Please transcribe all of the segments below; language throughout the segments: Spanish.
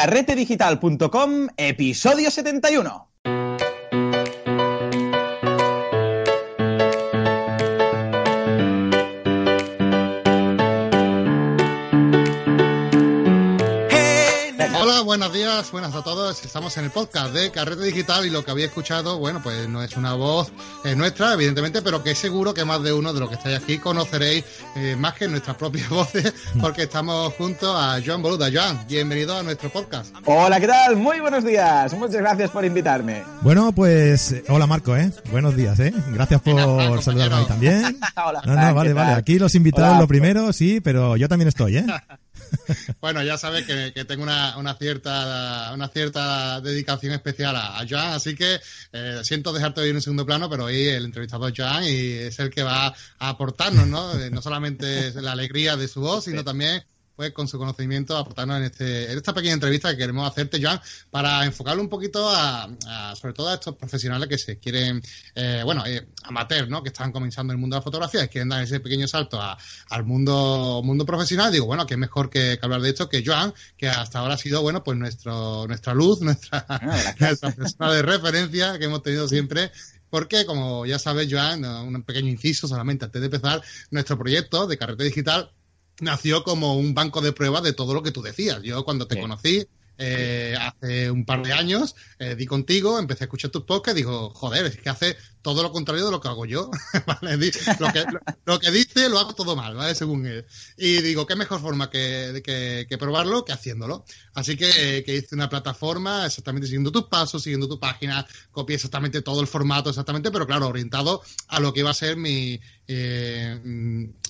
carretedigital.com, episodio 71. Días, buenas a todos. Estamos en el podcast de Carrete Digital y lo que habéis escuchado, bueno, pues no es una voz eh, nuestra, evidentemente, pero que seguro que más de uno de los que estáis aquí conoceréis eh, más que nuestras propias voces, porque estamos junto a Joan Boluda. Joan, bienvenido a nuestro podcast. Hola, ¿qué tal? Muy buenos días. Muchas gracias por invitarme. Bueno, pues eh, hola Marco, ¿eh? Buenos días, ¿eh? Gracias por saludarme ahí también. Hola, No, no, vale, vale. Aquí los invitados Hola. lo primero, sí, pero yo también estoy, ¿eh? Bueno, ya sabes que, que tengo una, una cierta una cierta dedicación especial a, a Joan, así que eh, siento dejarte hoy en un segundo plano, pero hoy el entrevistador es Joan y es el que va a aportarnos, ¿no? Eh, No solamente la alegría de su voz, sino también pues con su conocimiento aportarnos en este en esta pequeña entrevista que queremos hacerte, Joan, para enfocarlo un poquito a, a- sobre todo a estos profesionales que se quieren, eh, bueno, eh, amateur, ¿no? Que están comenzando en el mundo de la fotografía y quieren dar ese pequeño salto a- al mundo mundo profesional. Digo, bueno, qué mejor que, que hablar de esto que Joan, que hasta ahora ha sido, bueno, pues nuestro nuestra luz, nuestra, nuestra persona de referencia que hemos tenido siempre. Porque, como ya sabes, Joan, un pequeño inciso solamente antes de empezar, nuestro proyecto de carrete digital nació como un banco de pruebas de todo lo que tú decías. Yo cuando te conocí eh, hace un par de años, eh, di contigo, empecé a escuchar tus podcasts y digo, joder, es que hace todo lo contrario de lo que hago yo. ¿vale? Lo, que, dice lo hago todo mal, ¿vale? Según él. Y digo, qué mejor forma que, que, probarlo que haciéndolo. Así que, que hice una plataforma exactamente siguiendo tus pasos, siguiendo tu página, copié exactamente todo el formato exactamente, pero claro, orientado a lo que iba a ser mi, eh,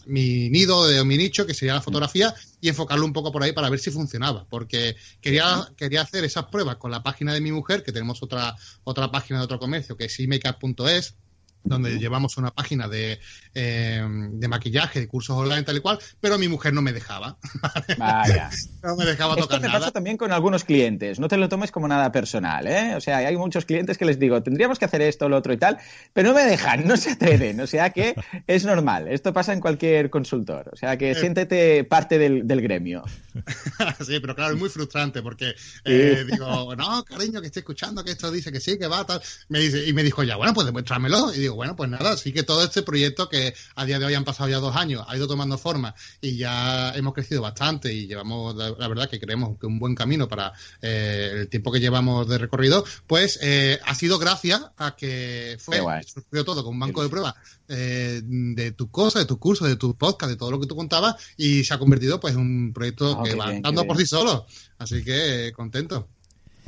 mi nido de mi nicho, que sería la fotografía, y enfocarlo un poco por ahí para ver si funcionaba. Porque quería, quería hacer esas pruebas con la página de mi mujer, que tenemos otra, otra página de otro comercio, que es imakeup.es, donde llevamos una página de, eh, de maquillaje, de cursos online, tal y cual, pero mi mujer no me dejaba. Vaya. No me dejaba Esto tocar me nada. pasa también con algunos clientes. No te lo tomes como nada personal, ¿eh? O sea, hay muchos clientes que les digo, tendríamos que hacer esto, lo otro y tal, pero no me dejan, no se atreven. O sea que es normal. Esto pasa en cualquier consultor. O sea que siéntete parte del, del gremio. sí, pero claro, es muy frustrante porque eh, digo, no, cariño, que estoy escuchando que esto dice que sí, que va, tal. Me dice, y me dijo ya, bueno, pues demuéstramelo. Y digo, bueno, pues nada, sí que todo este proyecto que a día de hoy han pasado ya dos años, ha ido tomando forma y ya hemos crecido bastante y llevamos, la, la verdad, que creemos que un buen camino para eh, el tiempo que llevamos de recorrido, pues eh, ha sido gracias a que fue, surgió todo con un banco de pruebas eh, de tus cosas, de tus cursos, de tus podcasts, de todo lo que tú contabas y se ha convertido pues en un proyecto Ah, que va bien, dando qué por sí solo. Así que eh, contento.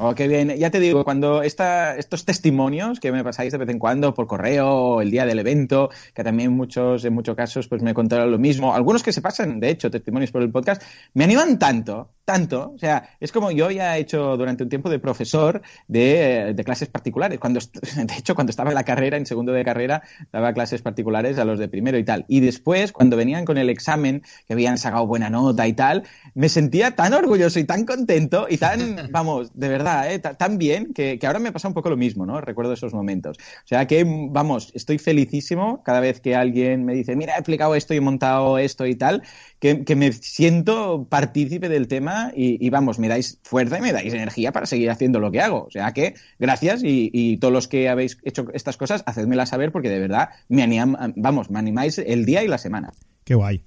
Oh, qué bien. Ya te digo, cuando esta, estos testimonios que me pasáis de vez en cuando por correo, el día del evento, que también muchos, en muchos casos, pues me contaron lo mismo, algunos que se pasan, de hecho, testimonios por el podcast, me animan tanto, tanto. O sea, es como yo ya he hecho durante un tiempo de profesor de, eh, de clases particulares. Cuando, de hecho, cuando estaba en la carrera, en segundo de carrera, daba clases particulares a los de primero y tal. Y después, cuando venían con el examen, que habían sacado buena nota y tal, me sentía tan orgulloso y tan contento y tan, vamos, de verdad, ¿eh? Ta- tan bien que, que ahora me pasa un poco lo mismo, ¿no? Recuerdo esos momentos. O sea que, vamos, estoy felicísimo cada vez que alguien me dice, mira, he explicado esto y he montado esto y tal, que, que me siento partícipe del tema y, y, vamos, me dais fuerza y me dais energía para seguir haciendo lo que hago. O sea que, gracias y, y todos los que habéis hecho estas cosas, hacedmelas saber porque de verdad me animan, vamos, me animáis el día y la semana. Qué guay.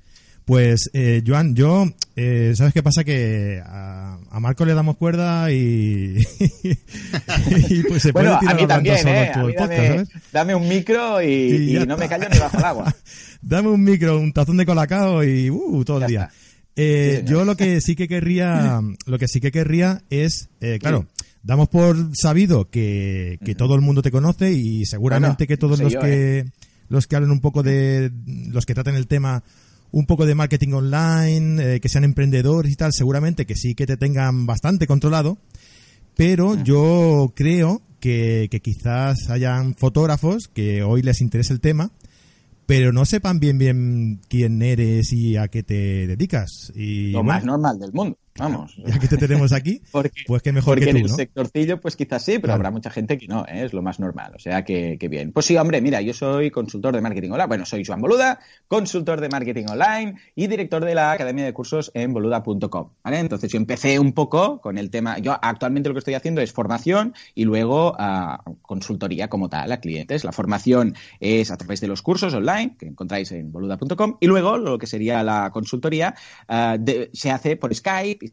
Pues, eh, Joan, yo, eh, ¿sabes qué pasa? Que a, a Marco le damos cuerda y, y pues se puede Bueno, a tirar mí también, ¿eh? A mí podcast, dame, ¿sabes? dame un micro y, Y y ya no me callo ni bajo el agua. Dame un micro, un tazón de colacao y uh, todo el día. está. Eh, Sí, yo lo que sí que querría, lo que sí que querría es, eh, claro, damos por sabido que, que todo el mundo te conoce y seguramente Bueno, que todos sé los yo, que los que hablan un poco de los que traten el tema un poco de marketing online, eh, que sean emprendedores y tal, seguramente que sí que te tengan bastante controlado, pero yo creo que, que quizás hayan fotógrafos que hoy les interese el tema, pero no sepan bien bien quién eres y a qué te dedicas. Y Lo bueno, más normal del mundo. Vamos. Ya que te tenemos aquí, pues qué mejor que tú, en el sectorcillo, pues quizás sí, pero habrá mucha gente que no, ¿eh? es lo más normal. O sea que, bien. Pues sí, hombre, mira, yo soy consultor de marketing online. Bueno, soy Joan Boluda, consultor de marketing online y director de la Academia de Cursos en boluda.com. ¿vale? Entonces yo empecé un poco con el tema. Yo actualmente lo que estoy haciendo es formación y luego ah, consultoría como tal a clientes. La formación es a través de los cursos online que encontráis en boluda.com y luego lo que sería la consultoría ah, se hace por Skype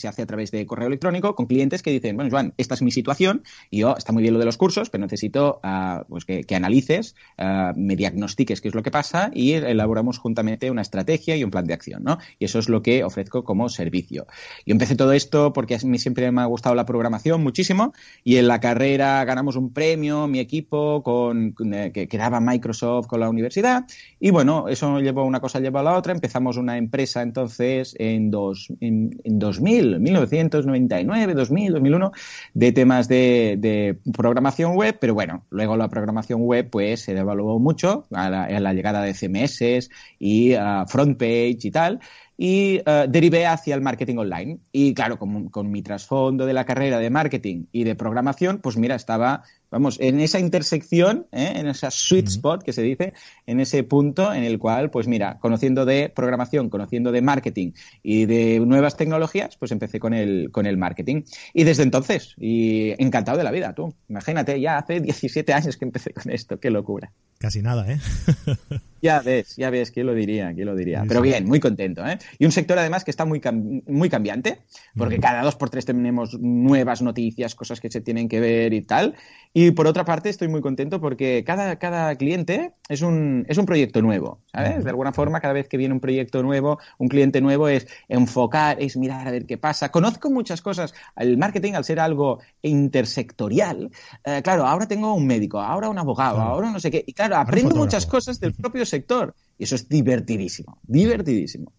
se hace a través de correo electrónico con clientes que dicen, bueno, Joan, esta es mi situación y yo, está muy bien lo de los cursos, pero necesito ah, pues que, analices, uh, me diagnostiques qué es lo que pasa y elaboramos juntamente una estrategia y un plan de acción, ¿no? Y eso es lo que ofrezco como servicio. Yo empecé todo esto porque a mí siempre me ha gustado la programación muchísimo y en la carrera ganamos un premio, mi equipo, con, eh, que, daba Microsoft con la universidad y bueno, eso llevó una cosa, llevó a la otra, empezamos una empresa entonces en, dos, en 2000 1999, 2000, 2001, de temas de, programación web, pero bueno, luego la programación web pues se devaluó mucho a la, llegada de CMS y uh, front page y tal, y uh, derivé hacia el marketing online. Y claro, con, mi trasfondo de la carrera de marketing y de programación, pues mira, estaba vamos, en esa intersección, ¿eh? en esa sweet spot que se dice, en ese punto en el cual, pues mira, conociendo de programación, conociendo de marketing y de nuevas tecnologías, pues empecé con el, con el marketing. Y desde entonces, y encantado de la vida, tú. Imagínate, ya hace 17 años que empecé con esto, qué locura. Casi nada, ¿eh? ya ves, ya ves, ¿quién lo diría? ¿Quién lo diría? Pero bien, muy contento, ¿eh? Y un sector además que está muy, muy cambiante, porque cada dos por tres tenemos nuevas noticias, cosas que se tienen que ver y tal. Y por otra parte, estoy muy contento porque cada, cada cliente es un, es un proyecto nuevo, ¿sabes? De alguna forma, cada vez que viene un proyecto nuevo, un cliente nuevo, es enfocar, es mirar a ver qué pasa. Conozco muchas cosas. El marketing, al ser algo intersectorial, eh, claro, ahora tengo un médico, ahora un abogado, ahora no sé qué. Y claro, aprendo muchas cosas del propio sector. Y eso es divertidísimo, divertidísimo.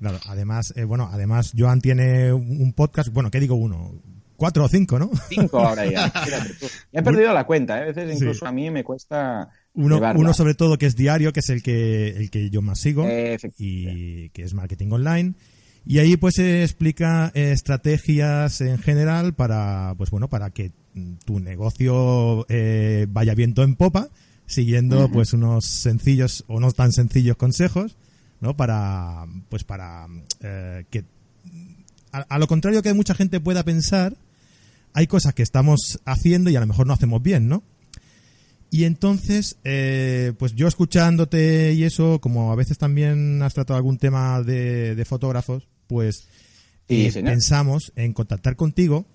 Claro, además, eh, bueno, además Joan tiene un podcast, bueno, ¿qué digo uno? Cuatro o cinco, ¿no? Cinco ahora ya. he perdido la cuenta, ¿eh? a veces incluso a mí me cuesta. Uno, uno, sobre todo que es diario, que es el que, el que yo más sigo, y que es marketing online. Y ahí pues se explica estrategias en general para, pues bueno, para que tu negocio eh, vaya viento en popa siguiendo pues unos sencillos o no tan sencillos consejos, ¿no? Para, pues para eh, que, a, lo contrario que mucha gente pueda pensar, hay cosas que estamos haciendo y a lo mejor no hacemos bien, ¿no? Y entonces, eh, pues yo escuchándote y eso, como a veces también has tratado algún tema de, fotógrafos, pues eh, pensamos en contactar contigo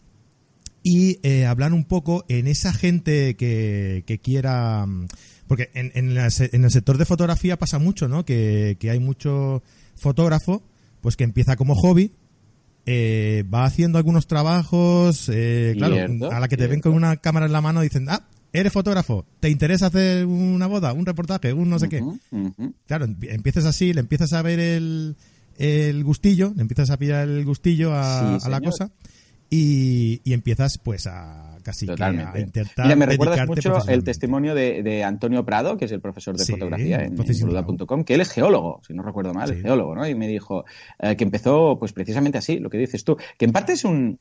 y eh, hablar un poco en esa gente que, que quiera... Porque en, en, el sector de fotografía pasa mucho, ¿no? Que, hay mucho fotógrafo pues que empieza como hobby, eh, va haciendo algunos trabajos, eh, claro, a la que te ven con una cámara en la mano dicen, ah, eres fotógrafo, ¿te interesa hacer una boda, un reportaje, un no sé qué? Claro, empiezas así, le empiezas a ver el, el gustillo, le empiezas a pillar el gustillo a, a la cosa y, empiezas pues a casi a intentar Mira, me recuerdas mucho el testimonio de, Antonio Prado, que es el profesor de fotografía en, en que él es geólogo, si no recuerdo mal, es geólogo, ¿no? Y me dijo eh, que empezó pues precisamente así, lo que dices tú, que en parte es un,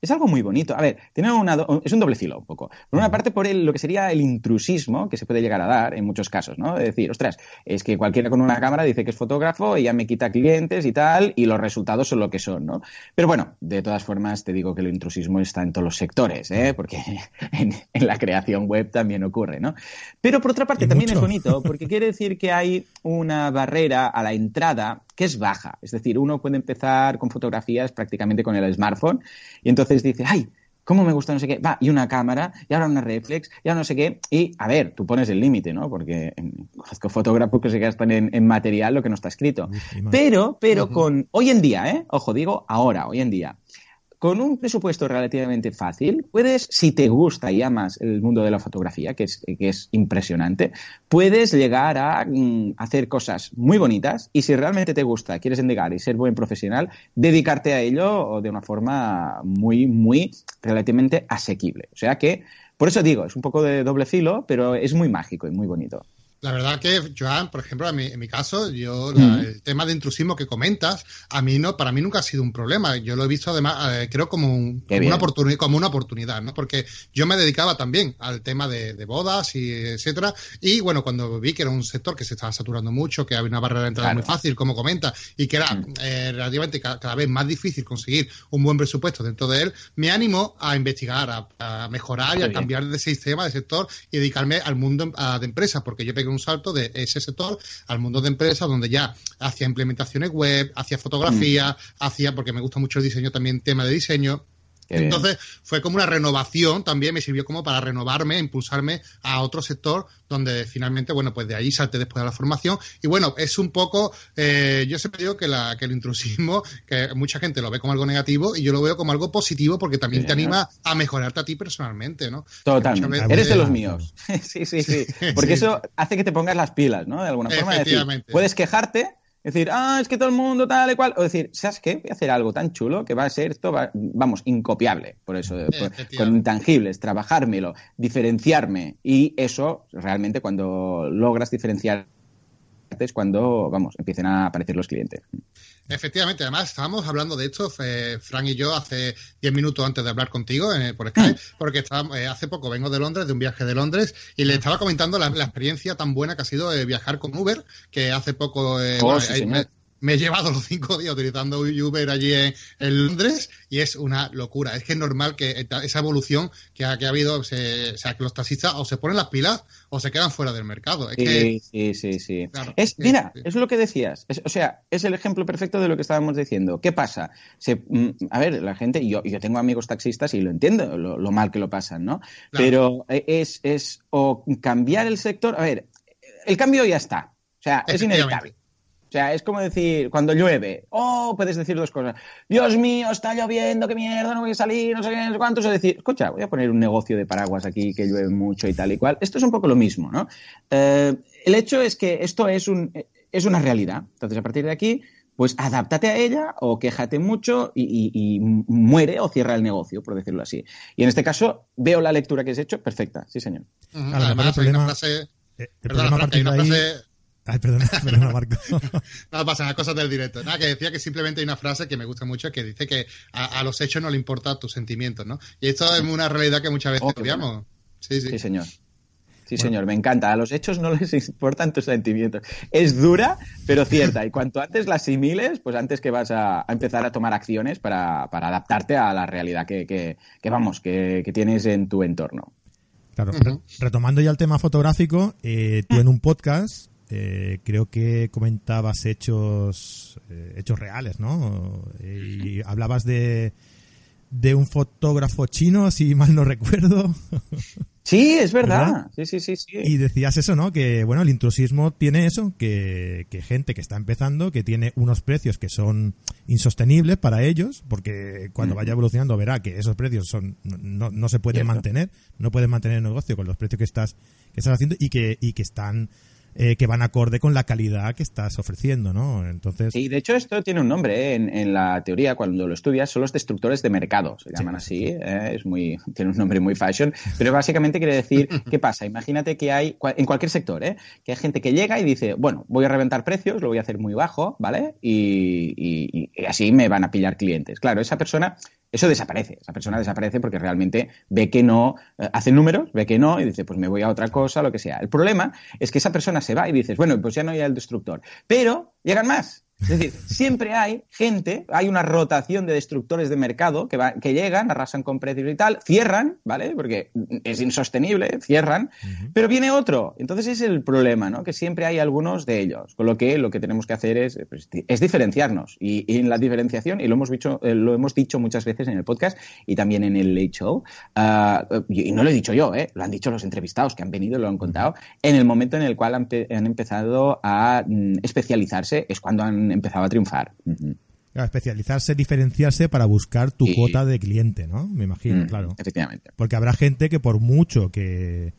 es algo muy bonito. A ver, tiene una es un doble filo un poco. Por una parte, por el, lo que sería el intrusismo que se puede llegar a dar en muchos casos, ¿no? Es decir, ostras, es que cualquiera con una cámara dice que es fotógrafo y ya me quita clientes y tal, y los resultados son lo que son, ¿no? Pero bueno, de todas formas, te digo que el intrusismo está en todos los sectores, ¿eh? Porque en, la creación web también ocurre, ¿no? Pero por otra parte, también es bonito, porque quiere decir que hay una barrera a la entrada que es baja. Es decir, uno puede empezar con fotografías prácticamente con el smartphone y entonces dice, ay, ¿cómo me gusta no sé qué? Va, y una cámara, y ahora una reflex, y ahora no sé qué. Y, a ver, tú pones el límite, ¿no? Porque conozco fotógrafos que se gastan en, material lo que no está escrito. pero, pero con, hoy en día, ¿eh? Ojo, digo ahora, hoy en día con un presupuesto relativamente fácil, puedes, si te gusta y amas el mundo de la fotografía, que es, que es impresionante, puedes llegar a mm, hacer cosas muy bonitas y si realmente te gusta, quieres endegar y ser buen profesional, dedicarte a ello de una forma muy, muy relativamente asequible. O sea que, por eso digo, es un poco de doble filo, pero es muy mágico y muy bonito. La verdad que, Joan, por ejemplo, en mi, en mi caso, yo la, el tema de intrusismo que comentas, a mí no, para mí nunca ha sido un problema. Yo lo he visto además, eh, creo como, un, como una oportunidad, como una oportunidad, ¿no? Porque yo me dedicaba también al tema de, de, bodas y etcétera. Y bueno, cuando vi que era un sector que se estaba saturando mucho, que había una barrera de entrada claro. muy fácil, como comenta, y que era mm. eh, relativamente cada, cada, vez más difícil conseguir un buen presupuesto dentro de él, me animó a investigar, a, a mejorar y a cambiar de sistema, de sector y dedicarme al mundo a, de empresas, porque yo un salto de ese sector al mundo de empresas donde ya hacía implementaciones web, hacía fotografía, mm. hacía, porque me gusta mucho el diseño también, tema de diseño. Qué Entonces bien. fue como una renovación, también me sirvió como para renovarme, impulsarme a otro sector donde finalmente, bueno, pues de ahí salte después de la formación. Y bueno, es un poco, eh, yo siempre digo que, la, que el intrusismo, que mucha gente lo ve como algo negativo y yo lo veo como algo positivo porque también bien, te anima ¿no? a mejorarte a ti personalmente, ¿no? Totalmente. Eres de los míos. sí, sí, sí. Porque sí. eso hace que te pongas las pilas, ¿no? De alguna forma. Decir, puedes quejarte, es decir, ah, es que todo el mundo tal y cual. O decir, ¿sabes qué? Voy a hacer algo tan chulo que va a ser esto, va, vamos, incopiable. Por eso, por, con intangibles, trabajármelo, diferenciarme. Y eso, realmente, cuando logras diferenciar es cuando, vamos, empiecen a aparecer los clientes. Efectivamente, además estábamos hablando de esto, eh, Frank y yo, hace 10 minutos antes de hablar contigo eh, por Skype, porque estaba, eh, hace poco vengo de Londres, de un viaje de Londres, y le estaba comentando la, la experiencia tan buena que ha sido viajar con Uber, que hace poco... oh, bueno, sí, me, me he llevado los cinco días utilizando Uber allí en, en, Londres y es una locura. Es que es normal que esa evolución que ha, que ha habido, se, o sea, que los taxistas o se ponen las pilas o se quedan fuera del mercado. Es sí, que, sí, sí, sí. Claro, es, mira, sí. es lo que decías. Es, o sea, es el ejemplo perfecto de lo que estábamos diciendo. ¿Qué pasa? Se, mm, a ver, la gente, yo, yo tengo amigos taxistas y lo entiendo, lo, lo mal que lo pasan, ¿no? Claro. Pero es, es o cambiar el sector. A ver, el cambio ya está. O sea, es inevitable. O sea, es como decir, cuando llueve, oh, puedes decir dos cosas. Dios mío, está lloviendo, qué mierda, no voy a salir, no sé qué, no sé cuántos. O decir, escucha, voy a poner un negocio de paraguas aquí que llueve mucho y tal y cual. Esto es un poco lo mismo, ¿no? Eh, el hecho es que esto es, un, es una realidad. Entonces, a partir de aquí, pues adáptate a ella o quéjate mucho y, y, y, muere o cierra el negocio, por decirlo así. Y en este caso, veo la lectura que has hecho, perfecta, sí, señor. Uh -huh. Además, hay problema, una frase... Eh, el perdona, problema hay una frase... Ay, perdona, perdona, Marco. no pasa, cosas del directo. Nada, que decía que simplemente hay una frase que me gusta mucho que dice que a, a los hechos no le importan tus sentimientos, ¿no? Y esto es una realidad que muchas veces oh, obviamos. Bueno. Sí, sí. Sí, señor. Sí, bueno. señor, me encanta. A los hechos no les importan tus sentimientos. Es dura, pero cierta. Y cuanto antes la asimiles, pues antes que vas a, a empezar a tomar acciones para, para, adaptarte a la realidad que, que, que vamos, que, que, tienes en tu entorno. Claro, uh -huh. retomando ya el tema fotográfico, eh, tú en un podcast eh, creo que comentabas hechos eh, hechos reales, ¿no? Y hablabas de de un fotógrafo chino, si mal no recuerdo. Sí, es verdad. ¿verdad? Sí, sí, sí, sí. Y decías eso, ¿no? Que, bueno, el intrusismo tiene eso, que, que, gente que está empezando, que tiene unos precios que son insostenibles para ellos, porque cuando mm. vaya evolucionando verá que esos precios son no, no se pueden Cierto. mantener, no pueden mantener el negocio con los precios que estás, que estás haciendo y que, y que están eh, que van acorde con la calidad que estás ofreciendo, ¿no? Entonces. Y de hecho esto tiene un nombre ¿eh? en, en, la teoría cuando lo estudias son los destructores de mercado, se llaman sí, así, sí. ¿eh? es muy tiene un nombre muy fashion, pero básicamente quiere decir qué pasa. Imagínate que hay en cualquier sector, ¿eh? que hay gente que llega y dice, bueno, voy a reventar precios, lo voy a hacer muy bajo, ¿vale? Y, y, y así me van a pillar clientes. Claro, esa persona eso desaparece. Esa persona desaparece porque realmente ve que no, eh, hace números, ve que no y dice, pues me voy a otra cosa, lo que sea. El problema es que esa persona se va y dices, bueno, pues ya no hay el destructor. Pero llegan más. Es decir, siempre hay gente, hay una rotación de destructores de mercado que, va, que llegan, arrasan con precios y tal, cierran, ¿vale? Porque es insostenible, cierran, uh -huh. pero viene otro. Entonces es el problema, ¿no? Que siempre hay algunos de ellos. Con lo que lo que tenemos que hacer es, pues, es diferenciarnos. Y, y, en la diferenciación, y lo hemos, dicho, eh, lo hemos dicho muchas veces en el podcast y también en el Late Show, uh, y no lo he dicho yo, ¿eh? Lo han dicho los entrevistados que han venido y lo han contado, en el momento en el cual han, han empezado a mm, especializarse es cuando han empezaba a triunfar. Uh -huh. Claro, especializarse, diferenciarse para buscar tu sí. cuota de cliente, ¿no? Me imagino, mm, claro. Efectivamente. Porque habrá gente que por mucho que,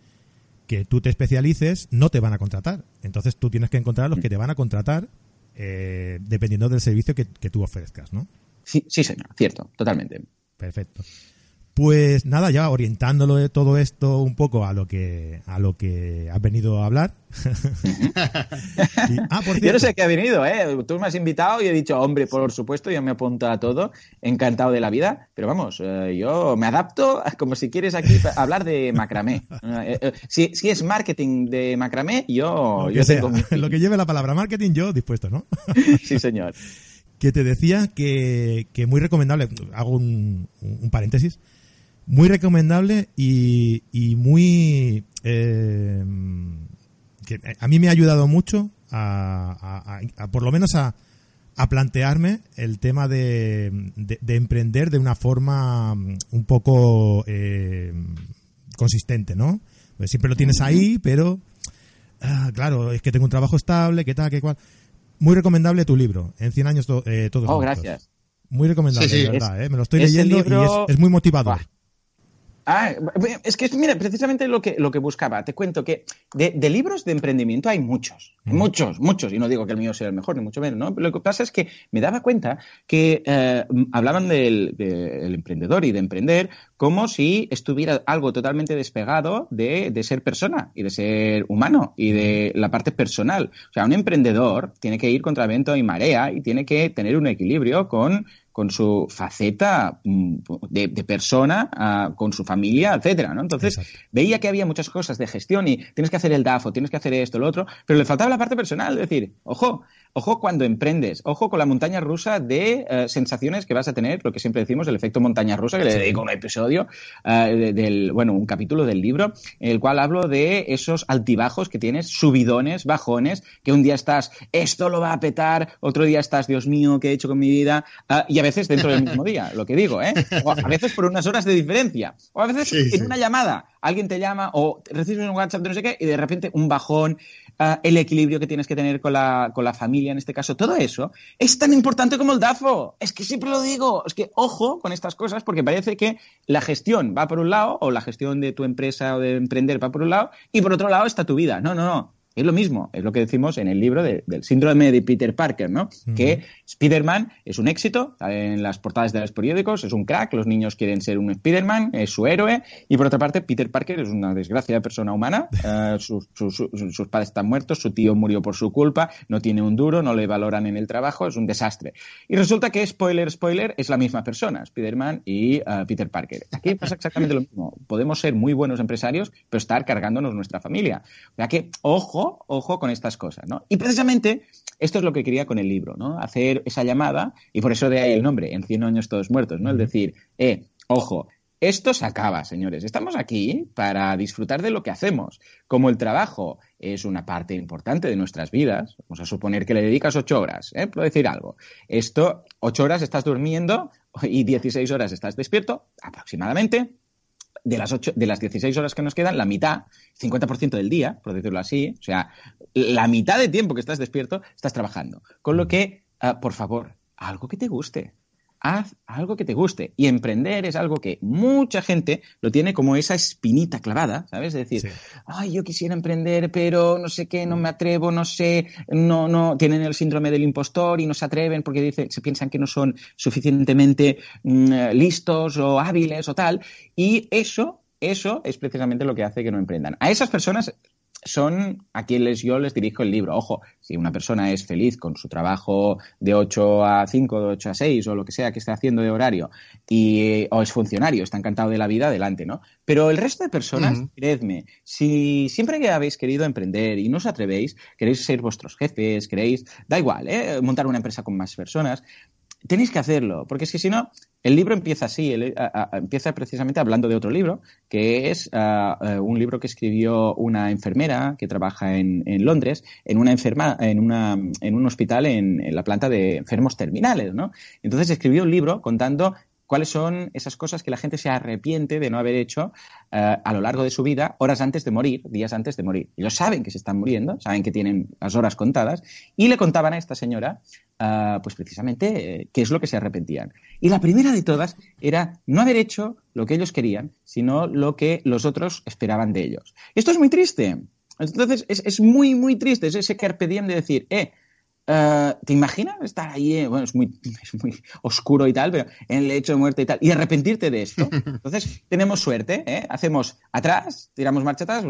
que tú te especialices, no te van a contratar. Entonces tú tienes que encontrar a los mm. que te van a contratar eh, dependiendo del servicio que, que, tú ofrezcas, ¿no? Sí, sí, señor, cierto, totalmente. Perfecto. Pues nada, ya orientándolo de todo esto un poco a lo que a lo que has venido a hablar. y, ah, por Yo no sé qué ha venido, ¿eh? Tú me has invitado y he dicho, hombre, por supuesto, yo me apunto a todo, encantado de la vida, pero vamos, eh, yo me adapto como si quieres aquí hablar de macramé. Eh, eh, si, si, es marketing de macramé, yo, yo tengo Lo que lleve la palabra marketing, yo dispuesto, ¿no? sí, señor. que te decía que, que muy recomendable, hago un, un paréntesis, muy recomendable y, y muy... Eh, que a mí me ha ayudado mucho a, por lo menos a, a plantearme el tema de, de, emprender de una forma un poco eh, consistente, ¿no? Pues siempre lo tienes ahí, pero ah, claro, es que tengo un trabajo estable, qué tal, qué cual. Muy recomendable tu libro, En 100 años eh, todos. Oh, gracias. Muy recomendable, de verdad, ¿eh? Me lo estoy leyendo y es, muy motivador. Ah, es que, mira, precisamente lo que, lo que buscaba. Te cuento que de, libros de emprendimiento hay muchos, muchos, muchos, y no digo que el mío sea el mejor, ni mucho menos, ¿no? Pero lo que pasa es que me daba cuenta que eh, hablaban del, emprendedor y de emprender como si estuviera algo totalmente despegado de, de ser persona y de ser humano y de la parte personal. O sea, un emprendedor tiene que ir contra viento y marea y tiene que tener un equilibrio con con su faceta mm, de, persona, ah, con su familia, etcétera, ¿no? Entonces, veía que había muchas cosas de gestión y tienes que hacer el DAFO, tienes que hacer esto, lo otro, pero le faltaba la parte personal, es decir, ojo, ojo cuando emprendes, ojo con la montaña rusa de eh, sensaciones que vas a tener, lo que siempre decimos, el efecto montaña rusa, que le dedico un episodio, eh, del, bueno, un capítulo del libro, en el cual hablo de esos altibajos que tienes, subidones, bajones, que un día estás, esto lo va a petar, otro día estás, Dios mío, ¿qué he hecho con mi vida? Ah, y a veces dentro del mismo día, lo que digo, ¿eh? O a veces por unas horas de diferencia, o a veces en una llamada, alguien te llama o recibes un WhatsApp de no sé qué y de repente un bajón, ah, el equilibrio que tienes que tener con la, con la familia en este caso, todo eso es tan importante como el DAFO. Es que siempre lo digo, es que ojo con estas cosas porque parece que la gestión va por un lado o la gestión de tu empresa o de emprender va por un lado y por otro lado está tu vida. No, no, no. Es lo mismo, es lo que decimos en el libro del síndrome de Peter Parker, ¿no? Que Spider-Man es un éxito en las portadas de los periódicos, es un crack, los niños quieren ser un Spider-Man, es su héroe, y por otra parte, Peter Parker es una desgracia de persona humana, eh, sus, padres están muertos, su tío murió por su culpa, no tiene un duro, no le valoran en el trabajo, es un desastre. Y resulta que, spoiler, spoiler, es la misma persona, Spider-Man y eh, Peter Parker. Aquí pasa exactamente lo mismo. Podemos ser muy buenos empresarios, pero estar cargándonos nuestra familia. O sea que, ojo, ojo, con estas cosas, ¿no? Y precisamente esto es lo que quería con el libro, ¿no? Hacer esa llamada, y por eso de ahí el nombre, en 100 años todos muertos, ¿no? El decir, eh, ojo, esto se acaba, señores. Estamos aquí para disfrutar de lo que hacemos. Como el trabajo es una parte importante de nuestras vidas, vamos a suponer que le dedicas ocho horas, ¿eh? Puedo decir algo. Esto, ocho horas estás durmiendo y 16 horas estás despierto, aproximadamente de las, ocho, de las 16 horas que nos quedan, la mitad, 50% del día, por decirlo así, o sea, la mitad de tiempo que estás despierto, estás trabajando. Con lo que, ah, por favor, algo que te guste haz algo que te guste. Y emprender es algo que mucha gente lo tiene como esa espinita clavada, ¿sabes? Es decir, ay, yo quisiera emprender, pero no sé qué, no me atrevo, no sé, no, no, tienen el síndrome del impostor y no se atreven porque dicen, se piensan que no son suficientemente mm, listos o hábiles o tal. Y eso, eso es precisamente lo que hace que no emprendan. A esas personas son a quienes yo les dirijo el libro. Ojo, si una persona es feliz con su trabajo de 8 a 5, de 8 a 6 o lo que sea que esté haciendo de horario y, o es funcionario, está encantado de la vida, adelante, ¿no? Pero el resto de personas, creedme, si siempre que habéis querido emprender y no os atrevéis, queréis ser vuestros jefes, queréis, da igual, ¿eh? montar una empresa con más personas, tenéis que hacerlo, porque es que si no, el libro empieza así, empieza precisamente hablando de otro libro, que es un libro que escribió una enfermera que trabaja en, Londres, en una enferma, en, una, en un hospital en, en, la planta de enfermos terminales, ¿no? Entonces escribió un libro contando cuáles son esas cosas que la gente se arrepiente de no haber hecho eh, a lo largo de su vida, horas antes de morir, días antes de morir. Ellos saben que se están muriendo, saben que tienen las horas contadas, y le contaban a esta señora, eh, pues precisamente, eh, qué es lo que se arrepentían. Y la primera de todas era no haber hecho lo que ellos querían, sino lo que los otros esperaban de ellos. esto es muy triste. Entonces, es, es muy, muy triste, es ese carpe diem de decir, eh, eh, ¿Te imaginas estar ahí? Eh, bueno, es muy, es muy, oscuro y tal, pero en el lecho de muerte y tal, y arrepentirte de esto. Entonces, tenemos suerte, ¿eh? hacemos atrás, tiramos marcha atrás,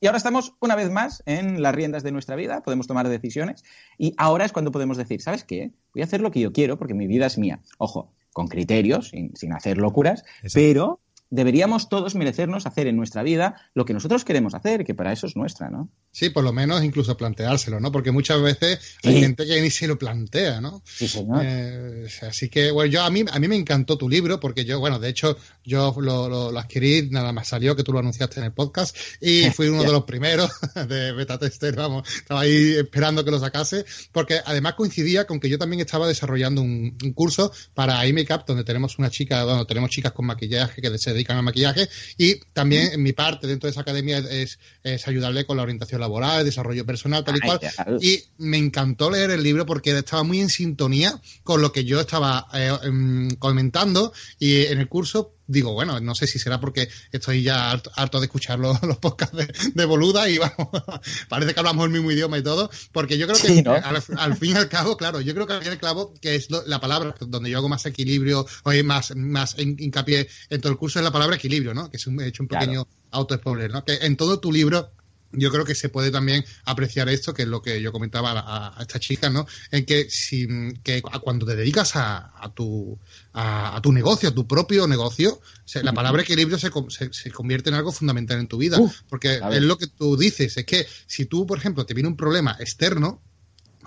y ahora estamos una vez más en las riendas de nuestra vida, podemos tomar decisiones, y ahora es cuando podemos decir, ¿sabes qué? Voy a hacer lo que yo quiero porque mi vida es mía. Ojo, con criterios, sin, sin hacer locuras, pero deberíamos todos merecernos hacer en nuestra vida lo que nosotros queremos hacer, que para eso es nuestra, ¿no? Sí, por lo menos incluso planteárselo, ¿no? Porque muchas veces hay gente que ni se lo plantea, ¿no? Sí, señor. Eh, así que, bueno, yo a mí, a mí me encantó tu libro, porque yo, bueno, de hecho, yo lo, lo, adquirí, nada más salió, que tú lo anunciaste en el podcast, y fui uno de los primeros de beta tester, vamos, estaba ahí esperando que lo sacase, porque además coincidía con que yo también estaba desarrollando un, un curso para iMakeup, donde tenemos una chica, bueno, tenemos chicas con maquillaje que se dedican al maquillaje, y también en mi parte dentro de esa academia es, es ayudarle con la orientación laboral, desarrollo personal, tal y cual. Y me encantó leer el libro porque estaba muy en sintonía con lo que yo estaba eh, em, comentando y en el curso digo, bueno, no sé si será porque estoy ya harto, de escuchar los, podcasts de, Boluda y vamos, parece que hablamos el mismo idioma y todo, porque yo creo que al, fin y al cabo, claro, yo creo que al fin y al cabo, que es la palabra donde yo hago más equilibrio, o más, más hincapié en todo el curso, es la palabra equilibrio, ¿no? Que es un, he hecho un pequeño auto-spoiler, ¿no? Que en todo tu libro yo creo que se puede también apreciar esto, que es lo que yo comentaba a, esta chica, ¿no? En que, si, que cuando te dedicas a, tu, a, tu negocio, a tu propio negocio, la palabra equilibrio se, se, convierte en algo fundamental en tu vida. porque es lo que tú dices, es que si tú, por ejemplo, te viene un problema externo,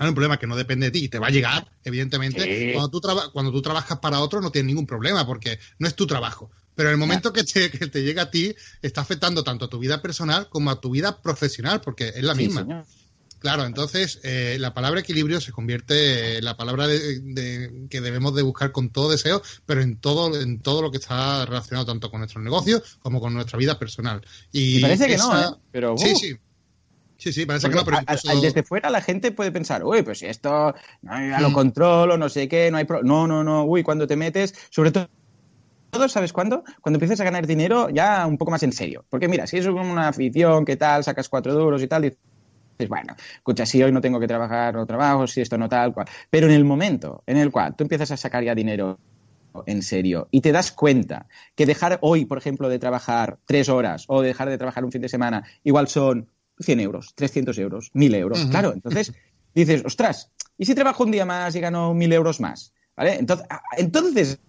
un problema que no depende de ti y te va a llegar, evidentemente. Cuando, tú cuando tú trabajas para otro no tienes ningún problema porque no es tu trabajo. Pero en el momento que te, que te llega a ti, está afectando tanto a tu vida personal como a tu vida profesional, porque es la misma. Claro, entonces eh, la palabra equilibrio se convierte en la palabra de, que debemos de buscar con todo deseo, pero en todo en todo lo que está relacionado tanto con nuestros negocios como con nuestra vida personal. Y, parece que no, ¿eh? pero sí, sí. Sí, sí, parece que no, pero desde fuera la gente puede pensar, uy, pues si esto no, ya lo mm. controlo, no sé qué, no hay no, no, no, uy, cuando te metes, sobre todo todo, ¿sabes cuándo? Cuando empiezas a ganar dinero ya un poco más en serio. Porque mira, si es una afición, ¿qué tal? Sacas cuatro duros y tal, y dices, bueno, escucha, si hoy no tengo que trabajar, no trabajo, si esto no tal, cual. Pero en el momento en el cual tú empiezas a sacar ya dinero en serio y te das cuenta que dejar hoy, por ejemplo, de trabajar tres horas o dejar de trabajar un fin de semana, igual son 100 euros, 300 euros, 1000 euros. Claro, entonces dices, ostras, ¿y si trabajo un día más y gano 1000 euros más? ¿Vale? Entonces, entonces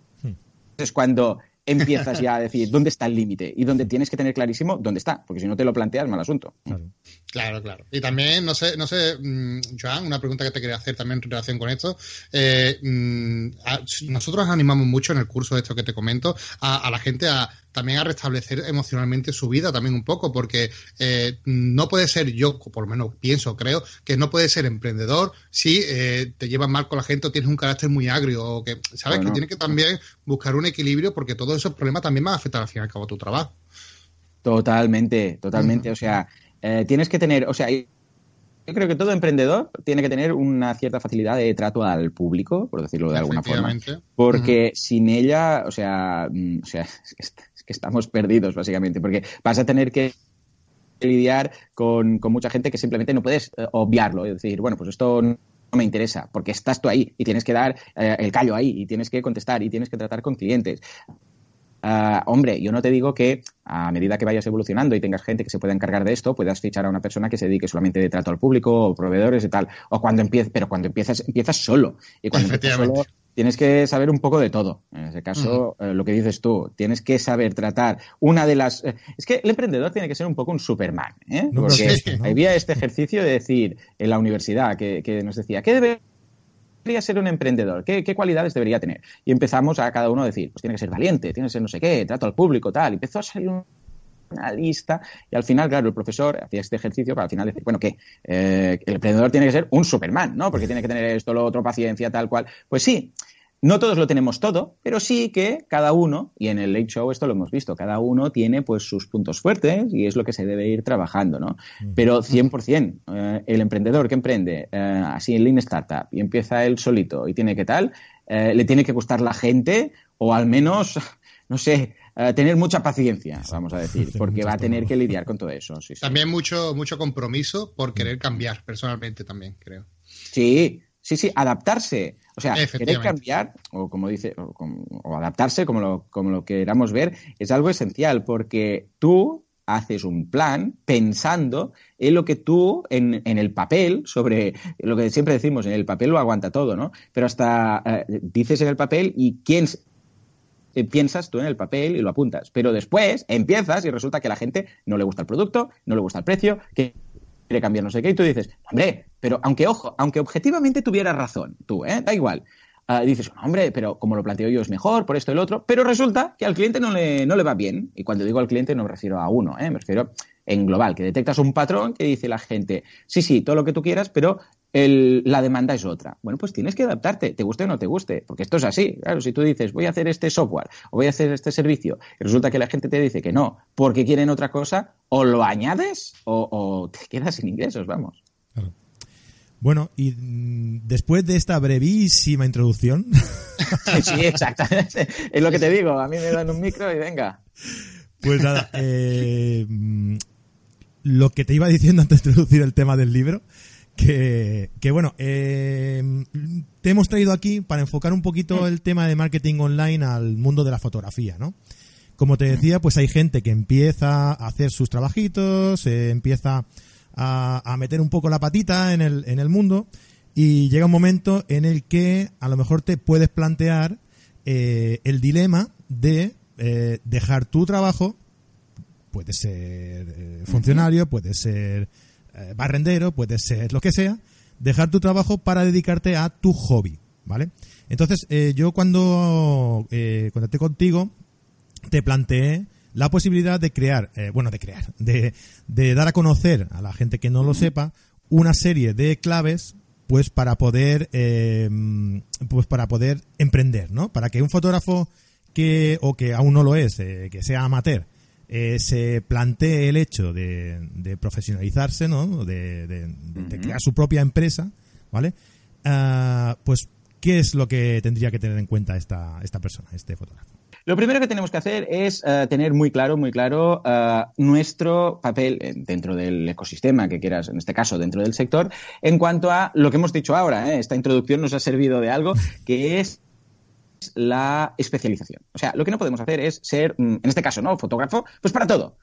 es cuando empiezas ya a decir dónde está el límite y donde tienes que tener clarísimo dónde está, porque si no te lo planteas, mal asunto. Claro, claro. Y también, no sé, no sé, mm, Joan, una pregunta que te quería hacer también en relación con esto. Eh, mm, nosotros animamos mucho en el curso de esto que te comento a, la gente a también a restablecer emocionalmente su vida también un poco, porque eh, no puede ser, yo por lo menos pienso, creo, que no puede ser emprendedor si eh, te llevas mal con la gente o tienes un carácter muy agrio, o que, ¿sabes? Que tienes que también buscar un equilibrio porque todos esos problemas también van a afectar al fin y al cabo a tu trabajo. Totalmente, totalmente. O sea, eh, tienes que tener, o sea, yo creo que todo emprendedor tiene que tener una cierta facilidad de trato al público, por decirlo de alguna forma. Porque sin ella, o sea, mm, o sea que, estamos perdidos, básicamente, porque vas a tener que lidiar con, mucha gente que simplemente no puedes eh, obviarlo y decir, bueno, pues esto no me interesa, porque estás tú ahí y tienes que dar eh, el callo ahí y tienes que contestar y tienes que tratar con clientes. Ah, hombre, yo no te digo que a medida que vayas evolucionando y tengas gente que se pueda encargar de esto, puedas fichar a una persona que se dedique solamente de trato al público o proveedores y tal. O cuando empieces, pero cuando empiezas, empiezas solo. Y cuando empiezas solo, tienes que saber un poco de todo. En ese caso, eh, lo que dices tú, tienes que saber tratar una de las. Eh, es que el emprendedor tiene que ser un poco un Superman, ¿eh? Porque había este ejercicio de decir en la universidad que, que nos decía, ¿qué debe debería ser un emprendedor? ¿Qué, cualidades debería tener? Y empezamos a cada uno a decir, pues tiene que ser valiente, tiene que ser no sé qué, trato al público, tal. Y empezó a salir una lista y al final, claro, el profesor hacía este ejercicio para al final decir, bueno, ¿qué? Eh, el emprendedor tiene que ser un Superman, ¿no? Porque tiene que tener esto, lo otro, paciencia, tal cual. Pues sí, no todos lo tenemos todo, pero sí que cada uno, y en el Late Show esto lo hemos visto, cada uno tiene pues sus puntos fuertes y es lo que se debe ir trabajando, ¿no? Pero 100%, eh, el emprendedor que emprende eh, así en Lean Startup y empieza él solito y tiene que tal, eh, le tiene que gustar la gente o al menos, no sé, tener mucha paciencia, vamos a decir, porque va a tener que lidiar con todo eso. También mucho, mucho compromiso por querer cambiar personalmente también, creo. Sí, Sí, sí, adaptarse. O sea, querer cambiar, o como dice, o, adaptarse, como lo, como lo queramos ver, es algo esencial, porque tú haces un plan pensando en lo que tú, en, en, el papel, sobre lo que siempre decimos, en el papel lo aguanta todo, ¿no? Pero hasta eh, dices en el papel y quién eh, piensas tú en el papel y lo apuntas. Pero después empiezas y resulta que a la gente no le gusta el producto, no le gusta el precio, que quiere cambiar no sé qué, y tú dices, hombre, pero aunque, ojo, aunque objetivamente tuvieras razón, tú, ¿eh? Da igual. Uh, dices, hombre, pero como lo planteo yo es mejor, por esto y lo otro, pero resulta que al cliente no le, no le va bien. Y cuando digo al cliente no me refiero a uno, ¿eh? me refiero en global, que detectas un patrón que dice la gente, sí, sí, todo lo que tú quieras, pero la demanda es otra. Bueno, pues tienes que adaptarte, te guste o no te guste, porque esto es así. Claro, si tú dices, voy a hacer este software o voy a hacer este servicio, y resulta que la gente te dice que no, porque quieren otra cosa, o lo añades o, te quedas sin ingresos, vamos. Bueno, y mm, después de esta brevísima introducción. sí, exactamente. Es lo que te digo. A mí me dan un micro y venga. Pues nada, eh, mm, lo que te iba diciendo antes de introducir el tema del libro que, bueno, eh, te hemos traído aquí para enfocar un poquito el tema de marketing online al mundo de la fotografía, ¿no? Como te decía, pues hay gente que empieza a hacer sus trabajitos, eh, empieza a, meter un poco la patita en el, en el mundo y llega un momento en el que a lo mejor te puedes plantear eh, el dilema de dejar tu trabajo, puede ser funcionario, puede ser eh, barrendero, puede ser lo que sea, dejar tu trabajo para dedicarte a tu hobby, ¿vale? Entonces, eh, yo cuando eh, contacté contigo, te planteé la posibilidad de crear, eh, bueno, de crear, de, de dar a conocer a la gente que no lo sepa una serie de claves pues para poder pues para poder emprender no para que un fotógrafo que o que aún no lo es que sea amateur eh, se plantee el hecho de, profesionalizarse, ¿no? De, crear su propia empresa, ¿vale? Ah, pues, ¿qué es lo que tendría que tener en cuenta esta, esta persona, este fotógrafo? Lo primero que tenemos que hacer es eh, tener muy claro, muy claro eh, nuestro papel dentro del ecosistema que quieras, en este caso dentro del sector, en cuanto a lo que hemos dicho ahora. Esta introducción nos ha servido de algo que es la especialización. O sea, lo que no podemos hacer es ser, mm, en este caso, ¿no? Fotógrafo, pues para todo.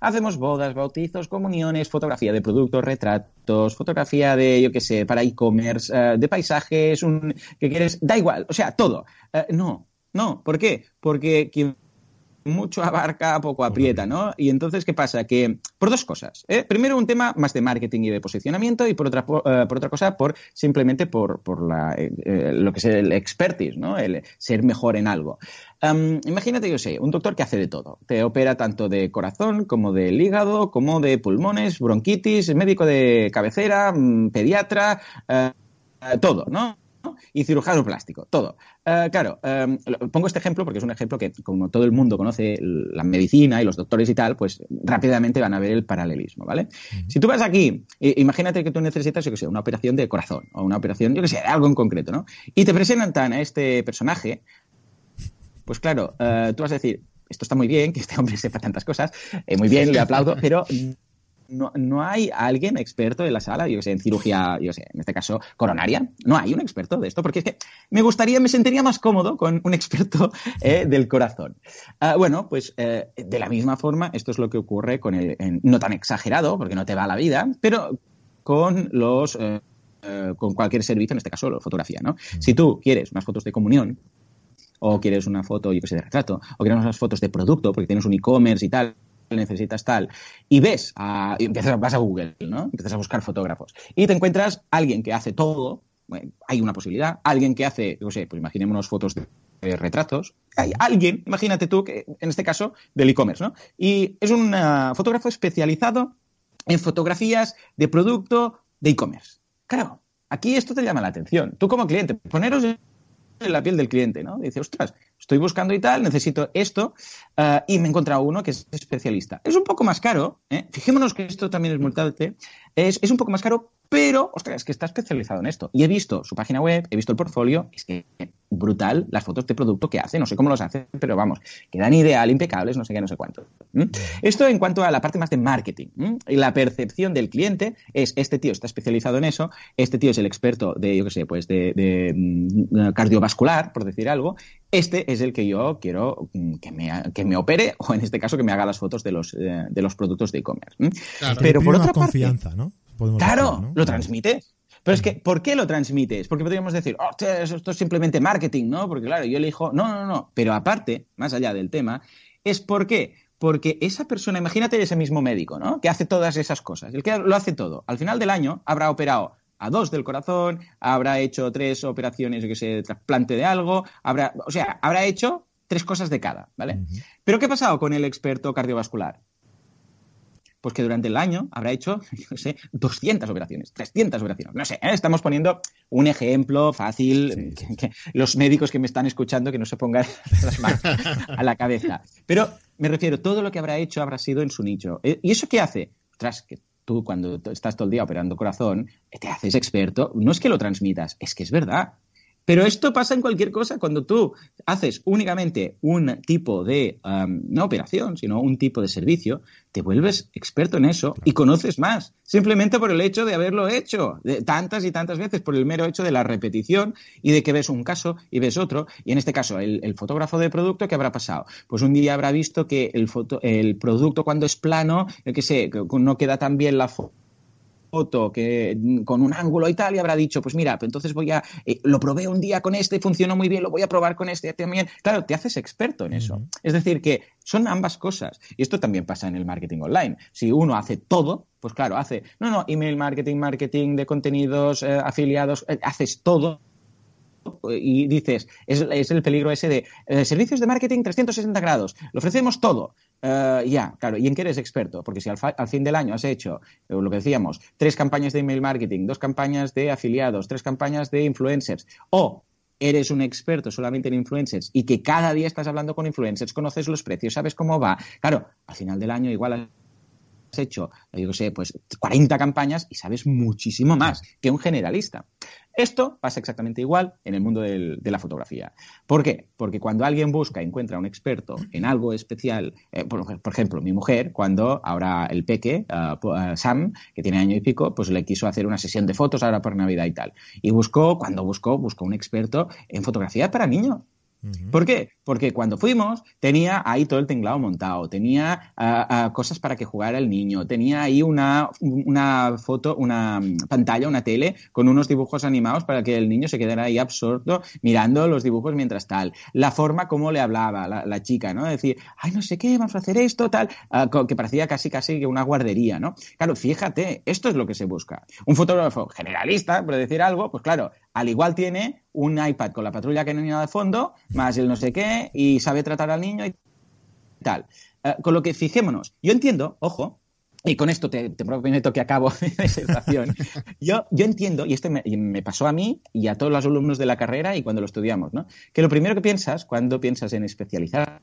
Hacemos bodas, bautizos, comuniones, fotografía de productos, retratos, fotografía de, yo qué sé, para e-commerce, eh, de paisajes, un, que quieres, da igual, o sea, todo. Eh, no, no, ¿por qué? Porque quien mucho abarca, poco aprieta, ¿no? Y entonces, ¿qué pasa? Que por dos cosas. ¿eh? Primero, un tema más de marketing y de posicionamiento y por otra, eh, por, otra cosa, por simplemente por, por la, eh, lo que es el expertise, ¿no? El ser mejor en algo. imagínate, yo sé, un doctor que hace de todo. Te opera tanto de corazón como del hígado, como de pulmones, bronquitis, médico de cabecera, mm, pediatra, todo, ¿no? Y cirujano plástico, todo. Eh, claro, eh, pongo este ejemplo porque es un ejemplo que, como todo el mundo conoce la medicina y los doctores y tal, pues rápidamente van a ver el paralelismo, ¿vale? Si tú vas aquí, imagínate que tú necesitas, yo que sé, una operación de corazón o una operación, yo que sé, algo en concreto, ¿no? Y te presentan a este personaje, pues claro, eh, tú vas a decir, esto está muy bien, que este hombre sepa tantas cosas, muy bien, le aplaudo, pero no, no, hay alguien experto en la sala, yo sé, en cirugía, yo sé, en este caso coronaria, no hay un experto de esto, porque es que me gustaría, me sentiría más cómodo con un experto eh, del corazón. Ah, bueno, pues eh, de la misma forma, esto es lo que ocurre con el, no tan exagerado, porque no te va la vida, pero con los... Eh, con cualquier servicio, en este caso, la fotografía, ¿no? Mm. Si tú quieres unas fotos de comunión, o quieres una foto, yo que sé, de retrato, o quieres unas fotos de producto, porque tienes un e-commerce y tal, necesitas tal, y ves, a, y empiezas, vas a Google, ¿no? Empiezas a buscar fotógrafos y te encuentras alguien que hace todo, hay una posibilidad, alguien que hace, no sé, pues imaginémonos fotos de, retratos, hay alguien, imagínate tú, que en este caso del e-commerce, ¿no? Y es un fotógrafo especializado en fotografías de producto de e-commerce. Claro, aquí esto te llama la atención. Tú como cliente, poneros en la piel del cliente, ¿no? Dice, ostras, estoy buscando y tal, necesito esto, uh, y me he encontrado uno que es especialista. Es un poco más caro, ¿eh? fijémonos que esto también es multante, Es, es un poco más caro, pero, ostras, es que está especializado en esto. Y he visto su página web, he visto el portfolio, es que brutal las fotos de producto que hace, no sé cómo los hace, pero vamos, quedan ideal, impecables, no sé qué, no sé cuánto. Esto en cuanto a la parte más de marketing. Y la percepción del cliente es, este tío está especializado en eso, este tío es el experto de, yo qué sé, pues de, mm, cardiovascular, por decir algo, este es el que yo quiero mm, que me, que me opere, o en este caso que me haga las fotos de los, eh, de los productos de e-commerce. Pero por otra confianza, ¿no? Claro, lo transmites. Pero es que, ¿por qué lo transmites? Porque podríamos decir, oh, esto es simplemente marketing, ¿no? Porque claro, yo elijo, no, no, no. Pero aparte, más allá del tema, es por qué. Porque esa persona, imagínate ese mismo médico, ¿no? Que hace todas esas cosas. El que lo hace todo. Al final del año habrá operado a dos del corazón, habrá hecho tres operaciones, yo que sé, de trasplante de algo, habrá, o sea, habrá hecho tres cosas de cada, ¿vale? Pero ¿qué ha pasado con el experto cardiovascular? Pues que durante el año habrá hecho, yo no sé, 200 operaciones, 300 operaciones. No sé, ¿eh? estamos poniendo un ejemplo fácil, que, los médicos que me están escuchando que no se pongan las manos a la cabeza. Pero me refiero, todo lo que habrá hecho habrá sido en su nicho. ¿Eh? ¿Y eso qué hace? Tras que tú cuando estás todo el día operando corazón, te haces experto, no es que lo transmitas, es que es verdad. Pero esto pasa en cualquier cosa. Cuando tú haces únicamente un tipo de, no operación, sino un tipo de servicio, te vuelves experto en eso y conoces más. Simplemente por el hecho de haberlo hecho tantas y tantas veces, por el mero hecho de la repetición y de que ves un caso y ves otro. Y en este caso, el, fotógrafo de producto, ¿qué habrá pasado? Pues un día habrá visto que el, foto, el producto cuando es plano, que sé, no queda tan bien la foto foto que mm, con un ángulo y tal y habrá dicho, pues mira, pues entonces voy a, eh, lo probé un día con este, funcionó muy bien, lo voy a probar con este también. Claro, te haces experto en eso. Es decir, que son ambas cosas. Y esto también pasa en el marketing online. Si uno hace todo, pues claro, hace, no, no, email marketing, marketing de contenidos, eh, afiliados, eh, haces todo y dices, es, el peligro ese de servicios de marketing 360 grados, lo ofrecemos todo. Eh, ya, claro. ¿Y en qué eres experto? Porque si al, fin del año has hecho, eh, lo que decíamos, tres campañas de email marketing, dos campañas de afiliados, tres campañas de influencers, o eres un experto solamente en influencers y que cada día estás hablando con influencers, conoces los precios, sabes cómo va, claro, al final del año igual has hecho, yo sé, pues 40 campañas y sabes muchísimo más que un generalista. Esto pasa exactamente igual en el mundo de la fotografía. ¿Por qué? Porque cuando alguien busca, encuentra un experto en algo especial, eh, por, ejemplo, mi mujer, cuando ahora el peque, eh, Sam, que tiene año y pico, pues le quiso hacer una sesión de fotos ahora por Navidad y tal. Y buscó, cuando buscó, buscó un experto en fotografía para niños. ¿Por qué? Porque cuando fuimos tenía ahí todo el tinglado montado, tenía ah, ah, cosas para que jugara el niño, tenía ahí una, una, foto, una pantalla, una tele con unos dibujos animados para que el niño se quedara ahí absorto mirando los dibujos mientras tal. La forma como le hablaba la, chica, ¿no? Decir, ay, no sé qué, vamos a hacer esto, tal, ah, que parecía casi casi que una guardería, ¿no? Claro, fíjate, esto es lo que se busca. Un fotógrafo generalista, por decir algo, pues claro, al igual tiene un iPad con la patrulla que niño de fondo, más el no sé qué, y sabe tratar al niño y tal. Eh, con lo que fijémonos, yo entiendo, ojo, y con esto te, prometo que acabo mi disertación. Yo, yo entiendo, y esto me, me, pasó a mí y a todos los alumnos de la carrera y cuando lo estudiamos, ¿no? que lo primero que piensas cuando piensas en especializarte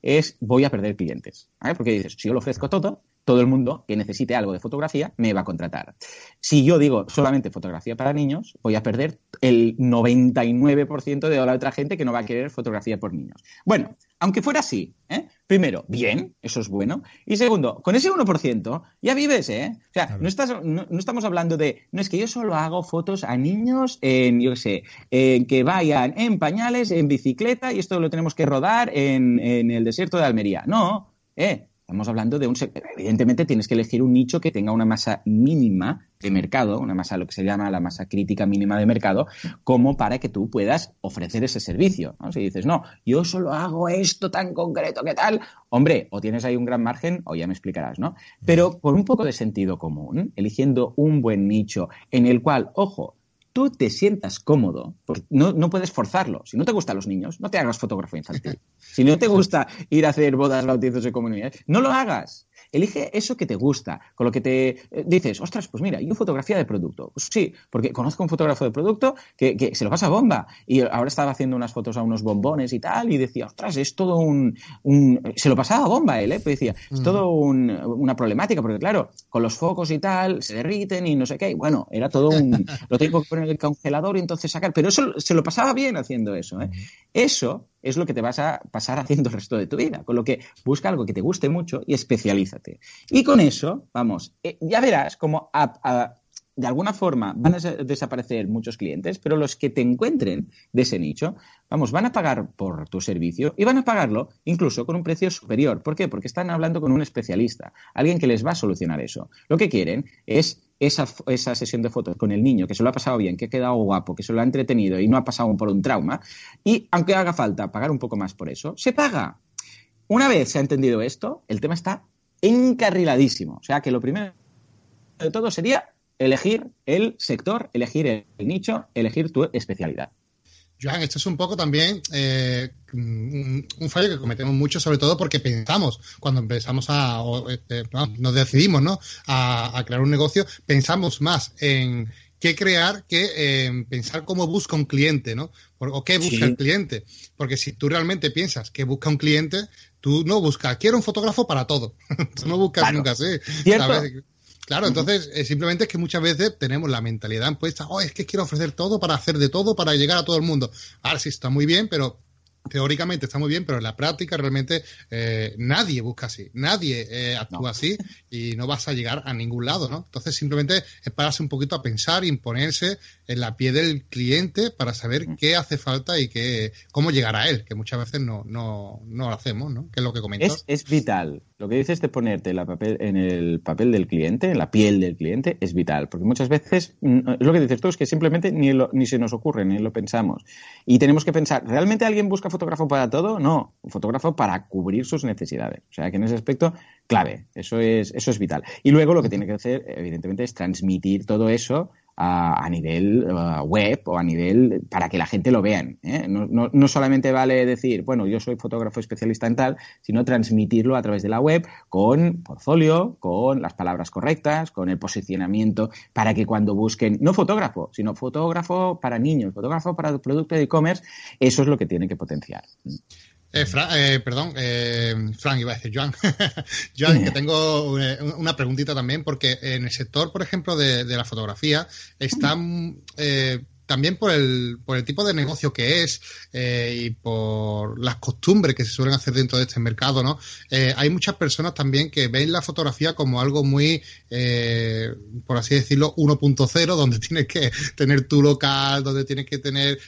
es voy a perder clientes. Porque dices, si yo lo ofrezco todo, todo el mundo que necesite algo de fotografía me va a contratar. Si yo digo solamente fotografía para niños, voy a perder el 99% de la otra gente que no va a querer fotografía por niños. Bueno, aunque fuera así, ¿eh? primero, bien, eso es bueno. Y segundo, con ese 1% ya vives, ¿eh? O sea, no, estás, no, estamos hablando de, no es que yo solo hago fotos a niños en, yo qué sé, en que vayan en pañales, en bicicleta, y esto lo tenemos que rodar en, en el desierto de Almería. No, ¿eh? Estamos hablando de un evidentemente tienes que elegir un nicho que tenga una masa mínima de mercado, una masa lo que se llama la masa crítica mínima de mercado, como para que tú puedas ofrecer ese servicio. Si dices, no, yo solo hago esto tan concreto, ¿qué tal? Hombre, o tienes ahí un gran margen o ya me explicarás, ¿no? Pero por un poco de sentido común, eligiendo un buen nicho en el cual, ojo, tú te sientas cómodo, porque no, no, puedes forzarlo. Si no te gustan los niños, no te hagas fotógrafo infantil. Si no te gusta ir a hacer bodas, bautizos y comunidades, no lo hagas. Elige eso que te gusta, con lo que te eh, dices, ostras, pues mira, yo fotografía de producto. Pues sí, porque conozco un fotógrafo de producto que, que, se lo pasa bomba y ahora estaba haciendo unas fotos a unos bombones y tal y decía, ostras, es todo un... un... se lo pasaba bomba él, ¿eh? Pues decía, es todo un, una problemática, porque claro, con los focos y tal, se derriten y no sé qué. Y bueno, era todo un... lo tengo que poner en el congelador y entonces sacar. Pero eso se lo pasaba bien haciendo eso. ¿eh? Eso es lo que te vas a pasar haciendo el resto de tu vida. Con lo que busca algo que te guste mucho y especialízate. Y con eso, vamos, eh, ya verás como de alguna forma van a desaparecer muchos clientes, pero los que te encuentren de ese nicho, vamos, van a pagar por tu servicio y van a pagarlo incluso con un precio superior. ¿Por qué? Porque están hablando con un especialista, alguien que les va a solucionar eso. Lo que quieren es esa, esa, sesión de fotos con el niño, que se lo ha pasado bien, que ha quedado guapo, que se lo ha entretenido y no ha pasado por un trauma, y aunque haga falta pagar un poco más por eso, se paga. Una vez se ha entendido esto, el tema está encarriladísimo. O sea que lo primero de todo sería elegir el sector, elegir el nicho, elegir tu especialidad. Joan, esto es un poco también eh, un, fallo que cometemos mucho, sobre todo porque pensamos, cuando empezamos a, este, nos decidimos ¿no? a, crear un negocio, pensamos más en qué crear que en pensar cómo busca un cliente, ¿no? O qué busca el cliente. Porque si tú realmente piensas que busca un cliente, tú no buscas, quiero un fotógrafo para todo. tú no buscas nunca así. Claro, entonces eh, simplemente es que muchas veces tenemos la mentalidad puesta, oh, es que quiero ofrecer todo para hacer de todo, para llegar a todo el mundo. Ahora sí está muy bien, pero teóricamente está muy bien, pero en la práctica realmente eh, nadie busca así, nadie eh, actúa así y no vas a llegar a ningún lado, ¿no? Entonces simplemente es pararse un poquito a pensar y ponerse en la piel del cliente para saber mm. qué hace falta y qué, cómo llegar a él, que muchas veces no, no, no lo hacemos, ¿no? Que es lo que comentas. Es, vital. Lo que dices de ponerte la papel, en el papel del cliente, en la piel del cliente, es vital. Porque muchas veces, mm, lo que dices tú es que simplemente ni, ni se nos ocurre, ni lo pensamos. Y tenemos que pensar, ¿realmente alguien busca fotógrafo para todo? No, un fotógrafo para cubrir sus necesidades. O sea que en ese aspecto, clave, eso es, eso es vital. Y luego lo que tiene que hacer, evidentemente, es transmitir todo eso a, nivel eh, web o a nivel para que la gente lo vean. ¿eh? No, no, no, solamente vale decir, bueno, yo soy fotógrafo especialista en tal, sino transmitirlo a través de la web con portfolio, con las palabras correctas, con el posicionamiento, para que cuando busquen, no fotógrafo, sino fotógrafo para niños, fotógrafo para producto de e-commerce, eso es lo que tiene que potenciar. Eh, eh, perdón, eh, Frank iba a decir Joan. Joan, que tengo una preguntita también, porque en el sector, por ejemplo, de, la fotografía, están también por el, por el tipo de negocio que es y por las costumbres que se suelen hacer dentro de este mercado, ¿no? hay muchas personas también que ven la fotografía como algo muy, por así decirlo, 1.0, donde tienes que tener tu local, donde tienes que tener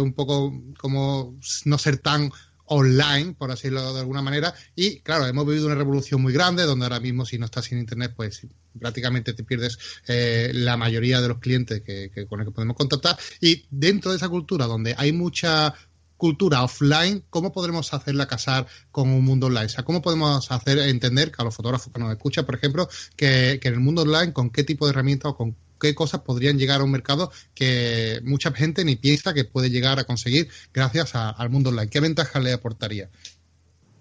un poco como no ser tan online, por así decirlo de alguna manera. Y claro, hemos vivido una revolución muy grande donde ahora mismo si no estás sin internet, pues prácticamente te pierdes eh, la mayoría de los clientes que, con los que podemos contactar. Y dentro de esa cultura donde hay mucha cultura offline, ¿cómo podremos hacerla casar con un mundo online? O sea, ¿cómo podemos hacer entender que a los fotógrafos que nos escuchan, por ejemplo, que, que en el mundo online, con qué tipo de herramientas o con qué cosas podrían llegar a un mercado que mucha gente ni piensa que puede llegar a conseguir gracias al mundo online. ¿Qué ventajas le aportaría?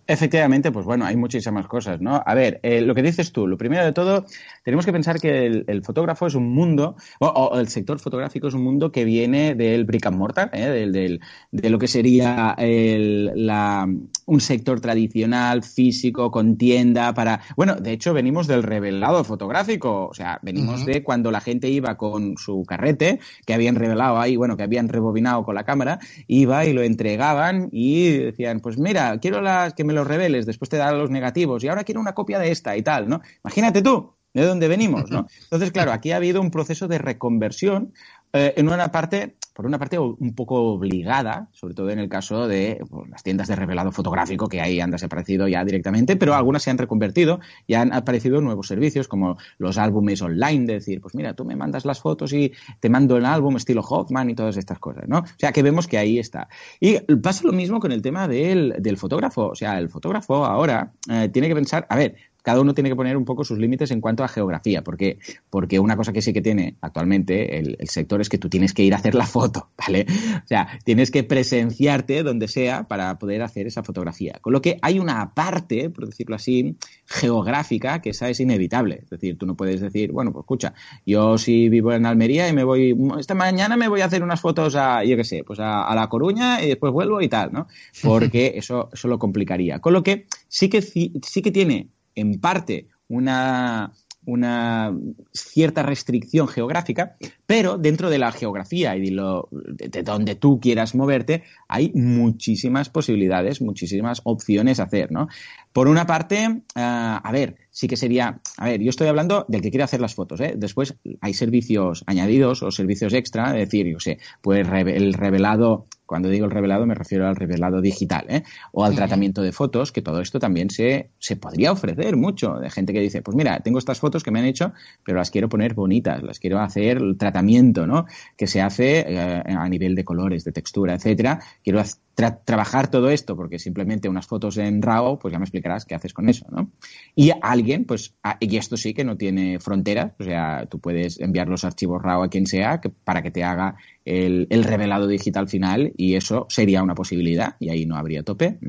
Efectivamente, pues bueno, hay muchísimas cosas, ¿no? A ver, eh, lo que dices tú, lo primero de todo, tenemos que pensar que el, fotógrafo es un mundo, o, el sector fotográfico es un mundo que viene del brick and mortar, ¿eh? del, de lo que sería el, la, un sector tradicional, físico, con tienda, para... Bueno, de hecho, venimos del revelado fotográfico, o sea, venimos de cuando la gente iba con su carrete, que habían revelado ahí, bueno, que habían rebobinado con la cámara, iba y lo entregaban y decían, pues mira, quiero las que me los reveles, después te da los negativos y ahora quiero una copia de esta y tal, ¿no? Imagínate tú, de dónde venimos, ¿no? Entonces, claro, aquí ha habido un proceso de reconversión eh, en una parte, por una parte un poco obligada, sobre todo en el caso de pues, las tiendas de revelado fotográfico que ahí han desaparecido ya directamente, pero algunas se han reconvertido y han aparecido nuevos servicios como los álbumes online, de decir, pues mira, tú me mandas las fotos y te mando el álbum estilo Hoffman y todas estas cosas, ¿no? O sea, que vemos que ahí está. Y pasa lo mismo con el tema del, del fotógrafo, o sea, el fotógrafo ahora eh, tiene que pensar, a ver, cada uno tiene que poner un poco sus límites en cuanto a geografía, porque, porque una cosa que sí que tiene actualmente el, sector es que tú tienes que ir a hacer la foto, ¿vale? O sea, tienes que presenciarte donde sea para poder hacer esa fotografía. Con lo que hay una parte, por decirlo así, geográfica, que esa es inevitable. Es decir, tú no puedes decir, bueno, pues escucha, yo si vivo en Almería y me voy, esta mañana me voy a hacer unas fotos a, yo qué sé, pues a, La Coruña y después vuelvo y tal, ¿no? Porque eso, eso lo complicaría. Con lo que sí que, sí que tiene en parte una, una cierta restricción geográfica, pero dentro de la geografía y de, lo, de, donde tú quieras moverte, hay muchísimas posibilidades, muchísimas opciones a hacer, ¿no? Por una parte, ah, a ver, sí que sería, a ver, yo estoy hablando del que quiere hacer las fotos, ¿eh? Después hay servicios añadidos o servicios extra, es decir, yo sé, pues el revelado cuando digo el revelado me refiero al revelado digital, ¿eh? O al tratamiento de fotos, que todo esto también se, se podría ofrecer mucho. De gente que dice, pues mira, tengo estas fotos que me han hecho, pero las quiero poner bonitas, las quiero hacer el tratamiento, ¿no? Que se hace eh, a nivel de colores, de textura, etcétera. Quiero trabajar todo esto, porque simplemente unas fotos en RAW, pues ya me explicarás qué haces con eso, ¿no? Y alguien, pues, y esto sí que no tiene fronteras, o sea, tú puedes enviar los archivos RAW a quien sea que, para que te haga el, revelado digital final y eso sería una posibilidad y ahí no habría tope.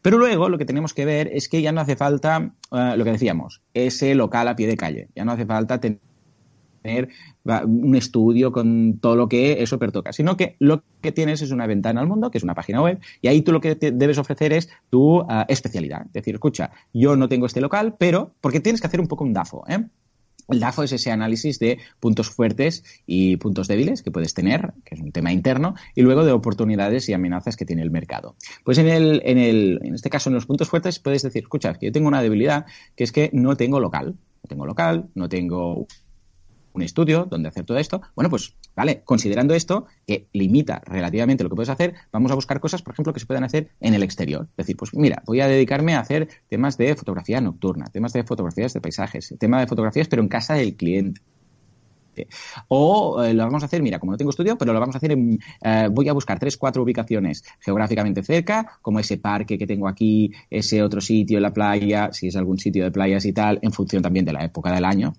Pero luego lo que tenemos que ver es que ya no hace falta, eh, lo que decíamos, ese local a pie de calle, ya no hace falta tener un estudio con todo lo que eso pertoca, sino que lo que tienes es una ventana al mundo, que es una página web, y ahí tú lo que debes ofrecer es tu ah, especialidad. Es decir, escucha, yo no tengo este local, pero, porque tienes que hacer un poco un DAFO, ¿eh? El DAFO es ese análisis de puntos fuertes y puntos débiles que puedes tener, que es un tema interno, y luego de oportunidades y amenazas que tiene el mercado. Pues en, el, en, el, en este caso, en los puntos fuertes, puedes decir, escucha, que yo tengo una debilidad, que es que no tengo local. No tengo local, no tengo un estudio donde hacer todo esto. Bueno, pues vale, considerando esto, que limita relativamente lo que puedes hacer, vamos a buscar cosas, por ejemplo, que se puedan hacer en el exterior. Es decir, pues mira, voy a dedicarme a hacer temas de fotografía nocturna, temas de fotografías de paisajes, tema de fotografías, pero en casa del cliente. O eh, lo vamos a hacer, mira, como no tengo estudio, pero lo vamos a hacer en, eh, voy a buscar tres, cuatro ubicaciones geográficamente cerca, como ese parque que tengo aquí, ese otro sitio la playa, si es algún sitio de playas y tal, en función también de la época del año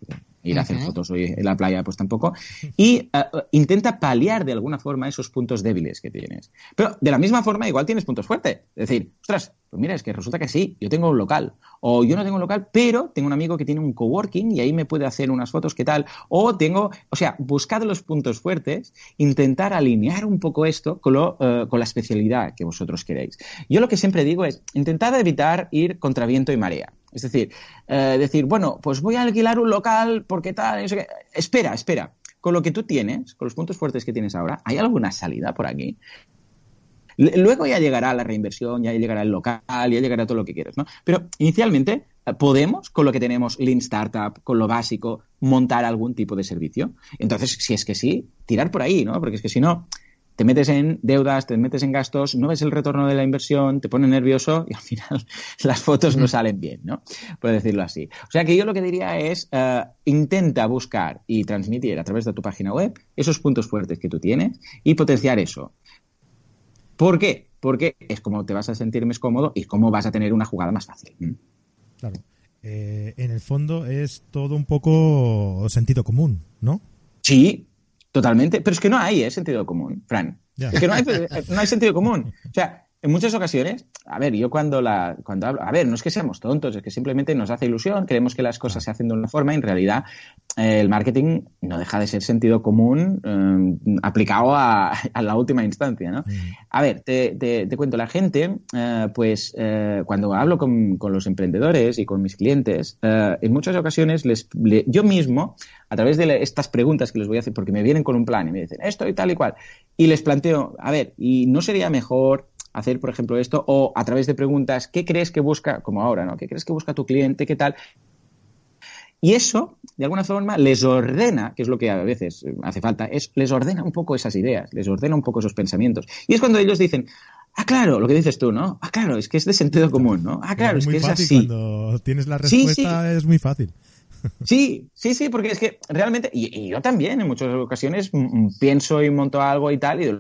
ir a hacer fotos hoy en la playa, pues tampoco. Y eh, intenta paliar de alguna forma esos puntos débiles que tienes. Pero de la misma forma, igual tienes puntos fuertes. Es decir, ostras, pues mira, es que resulta que sí, yo tengo un local. O yo no tengo un local, pero tengo un amigo que tiene un coworking y ahí me puede hacer unas fotos, ¿qué tal? O tengo, o sea, buscad los puntos fuertes, intentar alinear un poco esto con, lo, eh, con la especialidad que vosotros queréis. Yo lo que siempre digo es, intentad evitar ir contra viento y marea. Es decir, eh, decir, bueno, pues voy a alquilar un local porque tal. Espera, espera. Con lo que tú tienes, con los puntos fuertes que tienes ahora, ¿hay alguna salida por aquí? Luego ya llegará la reinversión, ya llegará el local, ya llegará todo lo que quieras, ¿no? Pero inicialmente eh, podemos, con lo que tenemos Lean Startup, con lo básico, montar algún tipo de servicio. Entonces, si es que sí, tirar por ahí, ¿no? Porque es que si no, te metes en deudas, te metes en gastos, no ves el retorno de la inversión, te pone nervioso y al final las fotos no salen bien, ¿no? Por decirlo así. O sea que yo lo que diría es, eh, intenta buscar y transmitir a través de tu página web esos puntos fuertes que tú tienes y potenciar eso. ¿Por qué? Porque es como te vas a sentir más cómodo y cómo vas a tener una jugada más fácil. ¿Mm? Claro. Eh, en el fondo es todo un poco sentido común, ¿no? Sí, Totalmente, pero es que no hay ¿eh? sentido común, Fran. Es que no hay, no hay sentido común. O sea, en muchas ocasiones, a ver, yo cuando la cuando hablo, a ver, no es que seamos tontos, es que simplemente nos hace ilusión, creemos que las cosas se hacen de una forma y en realidad eh, el marketing no deja de ser sentido común eh, aplicado a, la última instancia, ¿no? A ver, te, te, cuento, la gente, eh, pues cuando hablo con, con, los emprendedores y con mis clientes, en muchas ocasiones les, yo mismo, a través de estas preguntas que les voy a hacer, porque me vienen con un plan y me dicen esto y tal y cual, y les planteo, a ver, ¿y no sería mejor hacer, por ejemplo, esto, o a través de preguntas, ¿qué crees que busca, como ahora, ¿no? ¿Qué crees que busca tu cliente? ¿Qué tal? Y eso, de alguna forma, les ordena, que es lo que a veces hace falta, es, les ordena un poco esas ideas, les ordena un poco esos pensamientos. Y es cuando ellos dicen, ah, claro, lo que dices tú, ¿no? Ah, claro, es que es de sentido común, ¿no? Ah, claro, es, que es así. Cuando tienes la respuesta es muy fácil. Sí, sí, sí, porque es que realmente, y, y, yo también en muchas ocasiones pienso y monto algo y tal, y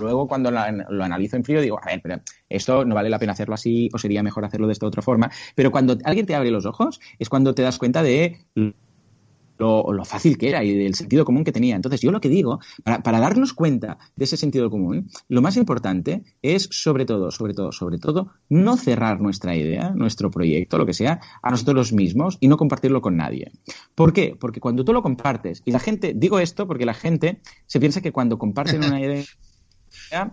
luego cuando lo, lo, analizo en frío digo, a ver, pero esto no vale la pena hacerlo así o sería mejor hacerlo de esta otra forma. Pero cuando alguien te abre los ojos es cuando te das cuenta de lo, fácil que era y del sentido común que tenía. Entonces, yo lo que digo, para, darnos cuenta de ese sentido común, lo más importante es, sobre todo, sobre todo, sobre todo, no cerrar nuestra idea, nuestro proyecto, lo que sea, a nosotros mismos y no compartirlo con nadie. ¿Por qué? Porque cuando tú lo compartes, y la gente, digo esto porque la gente se piensa que cuando comparten una idea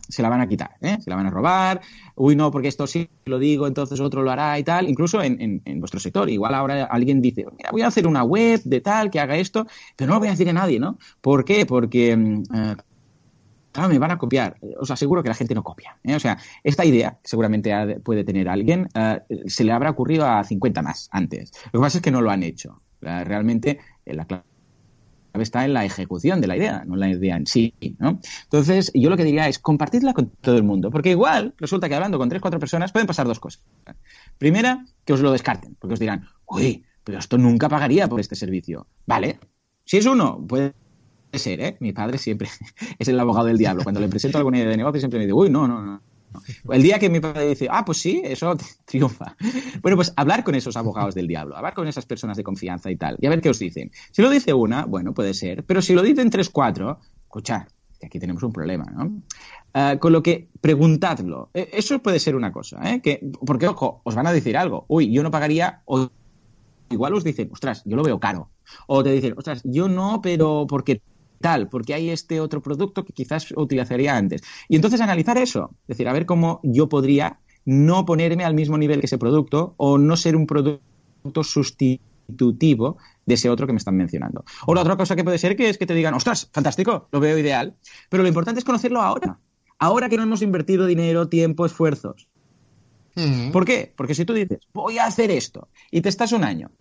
se la van a quitar, ¿eh? se la van a robar, uy, no, porque esto sí lo digo, entonces otro lo hará y tal, incluso en, vuestro sector. Igual ahora alguien dice, mira, voy a hacer una web de tal que haga esto, pero no lo voy a decir a nadie, ¿no? ¿Por qué? Porque... Mm, eh, claro, me van a copiar. Os aseguro que la gente no copia. ¿eh? O sea, esta idea, seguramente puede tener alguien, se le habrá ocurrido a 50 más antes. Lo que pasa es que no lo han hecho. Realmente, la está en la ejecución de la idea, no en la idea en sí, ¿no? Entonces, yo lo que diría es compartirla con todo el mundo, porque igual resulta que hablando con tres, cuatro personas pueden pasar dos cosas. Primera, que os lo descarten, porque os dirán, uy, pero esto nunca pagaría por este servicio. Vale, si es uno, puede ser, ¿eh? Mi padre siempre es el abogado del diablo. Cuando le presento alguna idea de negocio siempre me dice, uy, no, no, no. El día que mi padre dice, ah, pues sí, eso triunfa. Bueno, pues hablar con esos abogados del diablo, hablar con esas personas de confianza y tal, y a ver qué os dicen. Si lo dice una, bueno, puede ser, pero si lo dicen tres, cuatro, escuchad, que aquí tenemos un problema, ¿no? Ah, con lo que preguntadlo. E, eso puede ser una cosa, ¿eh? Que, porque, ojo, os van a decir algo. Uy, yo no pagaría, o igual os dicen, ostras, yo lo veo caro. O te dicen, ostras, yo no, pero porque tal, porque hay este otro producto que quizás utilizaría antes. Y entonces analizar eso, es decir, a ver cómo yo podría no ponerme al mismo nivel que ese producto o no ser un producto sustitutivo de ese otro que me están mencionando. O la otra cosa que puede ser que es que te digan, ostras, fantástico, lo veo ideal, pero lo importante es conocerlo ahora. Ahora que no hemos invertido dinero, tiempo, esfuerzos. ¿Por qué? Porque si tú dices, voy a hacer esto, y te estás un año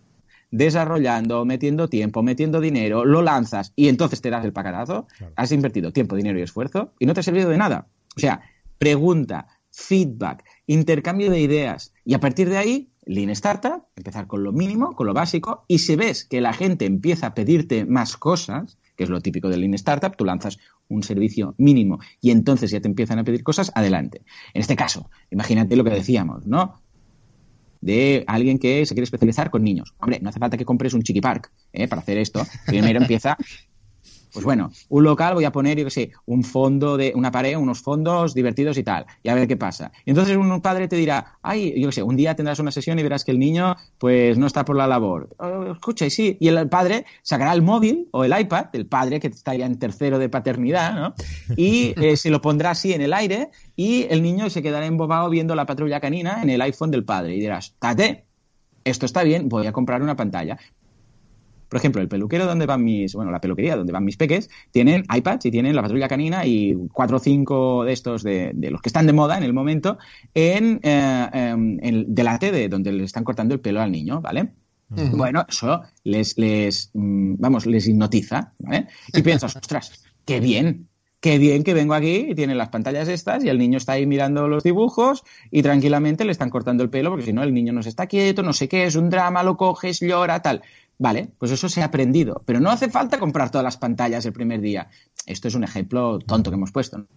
desarrollando, metiendo tiempo, metiendo dinero, lo lanzas y entonces te das el pacarazo, has invertido tiempo, dinero y esfuerzo y no te ha servido de nada. O sea, pregunta, feedback, intercambio de ideas y a partir de ahí, Lean Startup, empezar con lo mínimo, con lo básico y si ves que la gente empieza a pedirte más cosas, que es lo típico del Lean Startup, tú lanzas un servicio mínimo y entonces ya te empiezan a pedir cosas, adelante. En este caso, imagínate lo que decíamos, ¿no? De alguien que se quiere especializar con niños. Hombre, no hace falta que compres un chiqui park ¿eh? para hacer esto. Primero empieza pues bueno, un local voy a poner, yo qué sé, un fondo de una pared, unos fondos divertidos y tal, y a ver qué pasa. Y entonces un padre te dirá, ay, yo qué sé, un día tendrás una sesión y verás que el niño pues no está por la labor. Oh, escucha, y sí, y el padre sacará el móvil o el iPad, el padre que está ya en tercero de paternidad, ¿no? Y eh, se lo pondrá así en el aire y el niño se quedará embobado viendo la patrulla canina en el iPhone del padre y dirás, tate, esto está bien, voy a comprar una pantalla. Por ejemplo, el peluquero donde van mis, bueno, la peluquería donde van mis peques, tienen iPads y tienen la patrulla canina y cuatro o cinco de estos de, los que están de moda en el momento en, eh, em, delante de donde le están cortando el pelo al niño, ¿vale? Bueno, eso les, les, mm, vamos, les hipnotiza, ¿vale? Y piensas, ostras, qué bien, qué bien que vengo aquí y tienen las pantallas estas y el niño está ahí mirando los dibujos y tranquilamente le están cortando el pelo porque si no el niño no se está quieto, no sé qué, es un drama, lo coges, llora, tal. Vale, pues eso se ha aprendido. Pero no hace falta comprar todas las pantallas el primer día. Esto es un ejemplo tonto que hemos puesto.